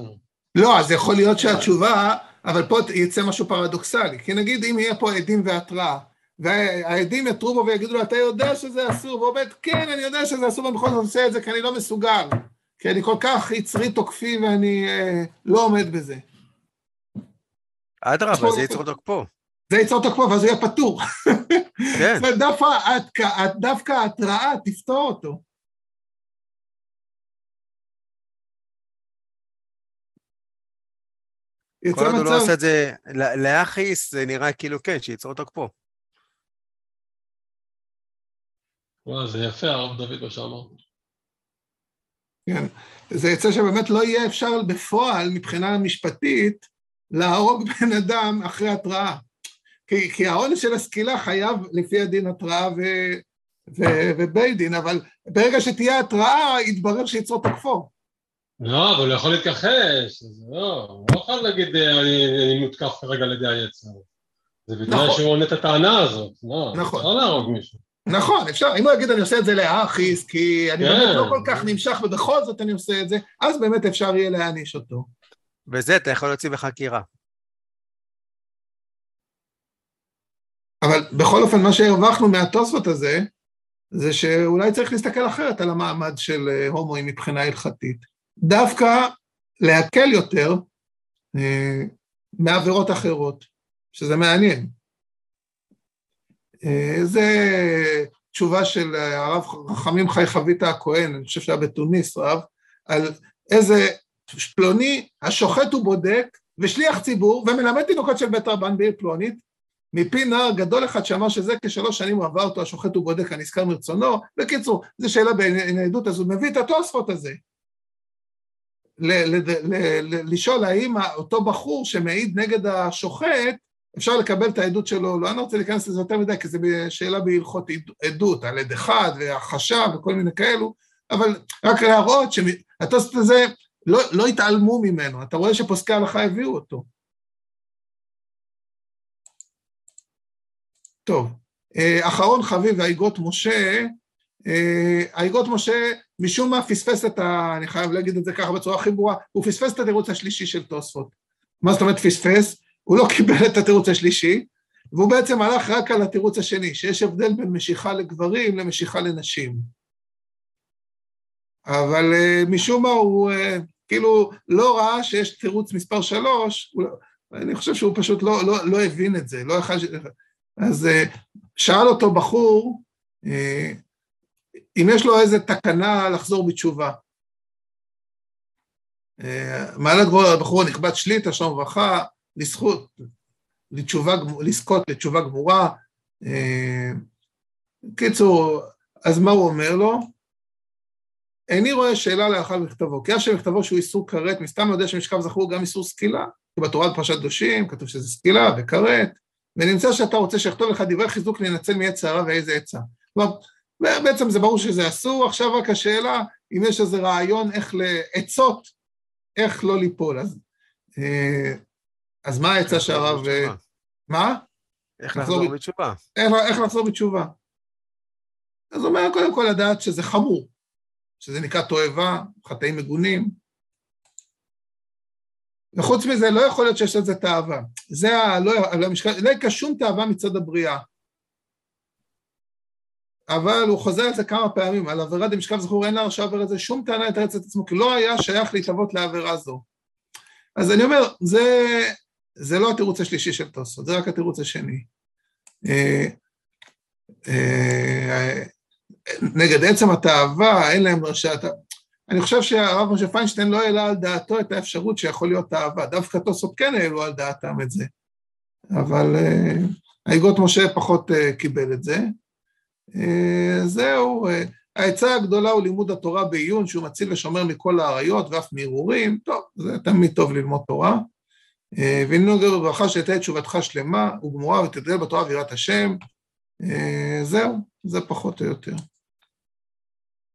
לא, אז יכול להיות שהתשובה, אבל פה יצא משהו פרדוקסלי. כי נגיד אם יהיה פה עדים והתראה, והעדים יתרו בו ויגידו לו, אתה יודע שזה אסור, והוא אומר, כן, אני יודע שזה אסור, ואני בכל זאת עושה את זה כי אני לא מסוגל. כי אני כל כך יצרי תוקפי ואני אה, לא עומד בזה. אדרבה, זה יצור תוקפו. זה ייצור תוקפו, ואז הוא יהיה פטור. כן, זאת אומרת, דווקא- דווקא ההתראה תפתור אותו. כל עוד הוא לא עושה את זה להכעיס, זה נראה כאילו כן, שיצור תוקפו. וואו, זה יפה, הרב דוד, מה שאמרת. כן, זה יצא שבאמת לא יהיה אפשר בפועל, מבחינה משפטית, להרוג בן אדם אחרי התראה. כי, כי העונש של הסקילה חייב לפי הדין התראה ו, ו, ובית דין, אבל ברגע שתהיה התראה, יתברר שיצרו תקפו. לא, אבל הוא יכול להתכחש, לא, הוא לא יכול להגיד אני, אני מותקף כרגע על ידי היצר. זה בגלל נכון. שהוא עונה את הטענה הזאת, לא, נכון. אפשר להרוג מישהו. נכון, אפשר, אם הוא יגיד אני עושה את זה לאחיס, כי אני כן. באמת לא כל כך נמשך ובכל זאת אני עושה את זה, אז באמת אפשר יהיה להעניש אותו. וזה אתה יכול להוציא בחקירה. אבל בכל אופן, מה שהרווחנו מהתוספות הזה, זה שאולי צריך להסתכל אחרת על המעמד של אה, הומואים מבחינה הלכתית. דווקא להקל יותר אה, מעבירות אחרות, שזה מעניין. אה, זה תשובה של אה, הרב רחמים חי חביתה הכהן, אני חושב שהיה בתוניס רב, על איזה פלוני השוחט ובודק ושליח ציבור ומלמד תינוקות של בית רבן בעיר פלונית, מפי נער גדול אחד שאמר שזה כשלוש שנים הוא עבר אותו השוחט ובודק הנזכר מרצונו. בקיצור, זו שאלה בעדות, אז הוא מביא את התוספות הזה. לשאול האם אותו בחור שמעיד נגד השוחט, אפשר לקבל את העדות שלו, לא, אני לא רוצה להיכנס לזה יותר מדי, כי זו שאלה בהלכות עד- עדות, על עד אחד והחשב וכל מיני כאלו, אבל רק להראות שהתוספות הזה, לא, לא התעלמו ממנו, אתה רואה שפוסקי ההלכה הביאו אותו. טוב, אה, אחרון חביב, האיגות משה, אה, האיגות משה, משום מה פספס את ה... אני חייב להגיד את זה ככה בצורה הכי ברורה, הוא פספס את התירוץ השלישי של תוספות. מה זאת אומרת פספס? הוא לא קיבל את התירוץ השלישי, והוא בעצם הלך רק על התירוץ השני, שיש הבדל בין משיכה לגברים למשיכה לנשים. אבל uh, משום מה הוא uh, כאילו לא ראה שיש תירוץ מספר שלוש, הוא, לא- אני חושב שהוא פשוט לא, לא, לא הבין את זה, לא יכל... אז uh, שאל אותו בחור, uh, אם יש לו איזה תקנה לחזור בתשובה. Uh, מעלת גבוה, הבחור הנכבד שליטה, שלום וברכה, לזכות, לתשובה, לזכות לתשובה גמורה. Uh, קיצור, אז מה הוא אומר לו? איני רואה שאלה להלכה במכתבו, כי אף שמכתבו שהוא איסור כרת, מסתם יודע שמשכב זכור גם איסור סקילה, כי בתורה בפרשת קדושים כתוב שזה סקילה וכרת, ונמצא שאתה רוצה שיכתוב לך דברי חיזוק להינצל מעץ הרע ואיזה עצה. כלומר, בעצם זה ברור שזה אסור, עכשיו רק השאלה אם יש איזה רעיון איך לעצות, איך לא ליפול. אז, אה, אז מה העצה שהרב... מה? איך לחזור בתשובה? איך, לחזור בתשובה. אז הוא אומר, קודם כל לדעת שזה חמור, שזה נקרא תועבה, חטאים מגונים. וחוץ מזה, לא יכול להיות שיש לזה תאווה. זה ה... לא, לא, לא שום תאווה מצד הבריאה. אבל הוא חוזר על זה כמה פעמים, על עבירה דמשכב זכור, אין להרשעה עבירה זה שום טענה לתרץ את עצמו, כי לא היה שייך להתאבות לעבירה זו. אז אני אומר, זה, זה לא התירוץ השלישי של תוספות, זה רק התירוץ השני. אה, אה, נגד עצם התאווה, אין להם רשעת... אני חושב שהרב משה פיינשטיין לא העלה על דעתו את האפשרות שיכול להיות תאווה, דווקא תוספות כן העלו על דעתם את זה. אבל אה, האיגות משה פחות אה, קיבל את זה. אה, זהו, אה, העצה הגדולה הוא לימוד התורה בעיון, שהוא מציל ושומר מכל האריות ואף מהרהורים, טוב, זה תמיד טוב ללמוד תורה. אה, והננו גר בברכה שתהיה תשובתך שלמה וגמורה ותדל בתורה ויראת השם. אה, זהו, זה פחות או יותר.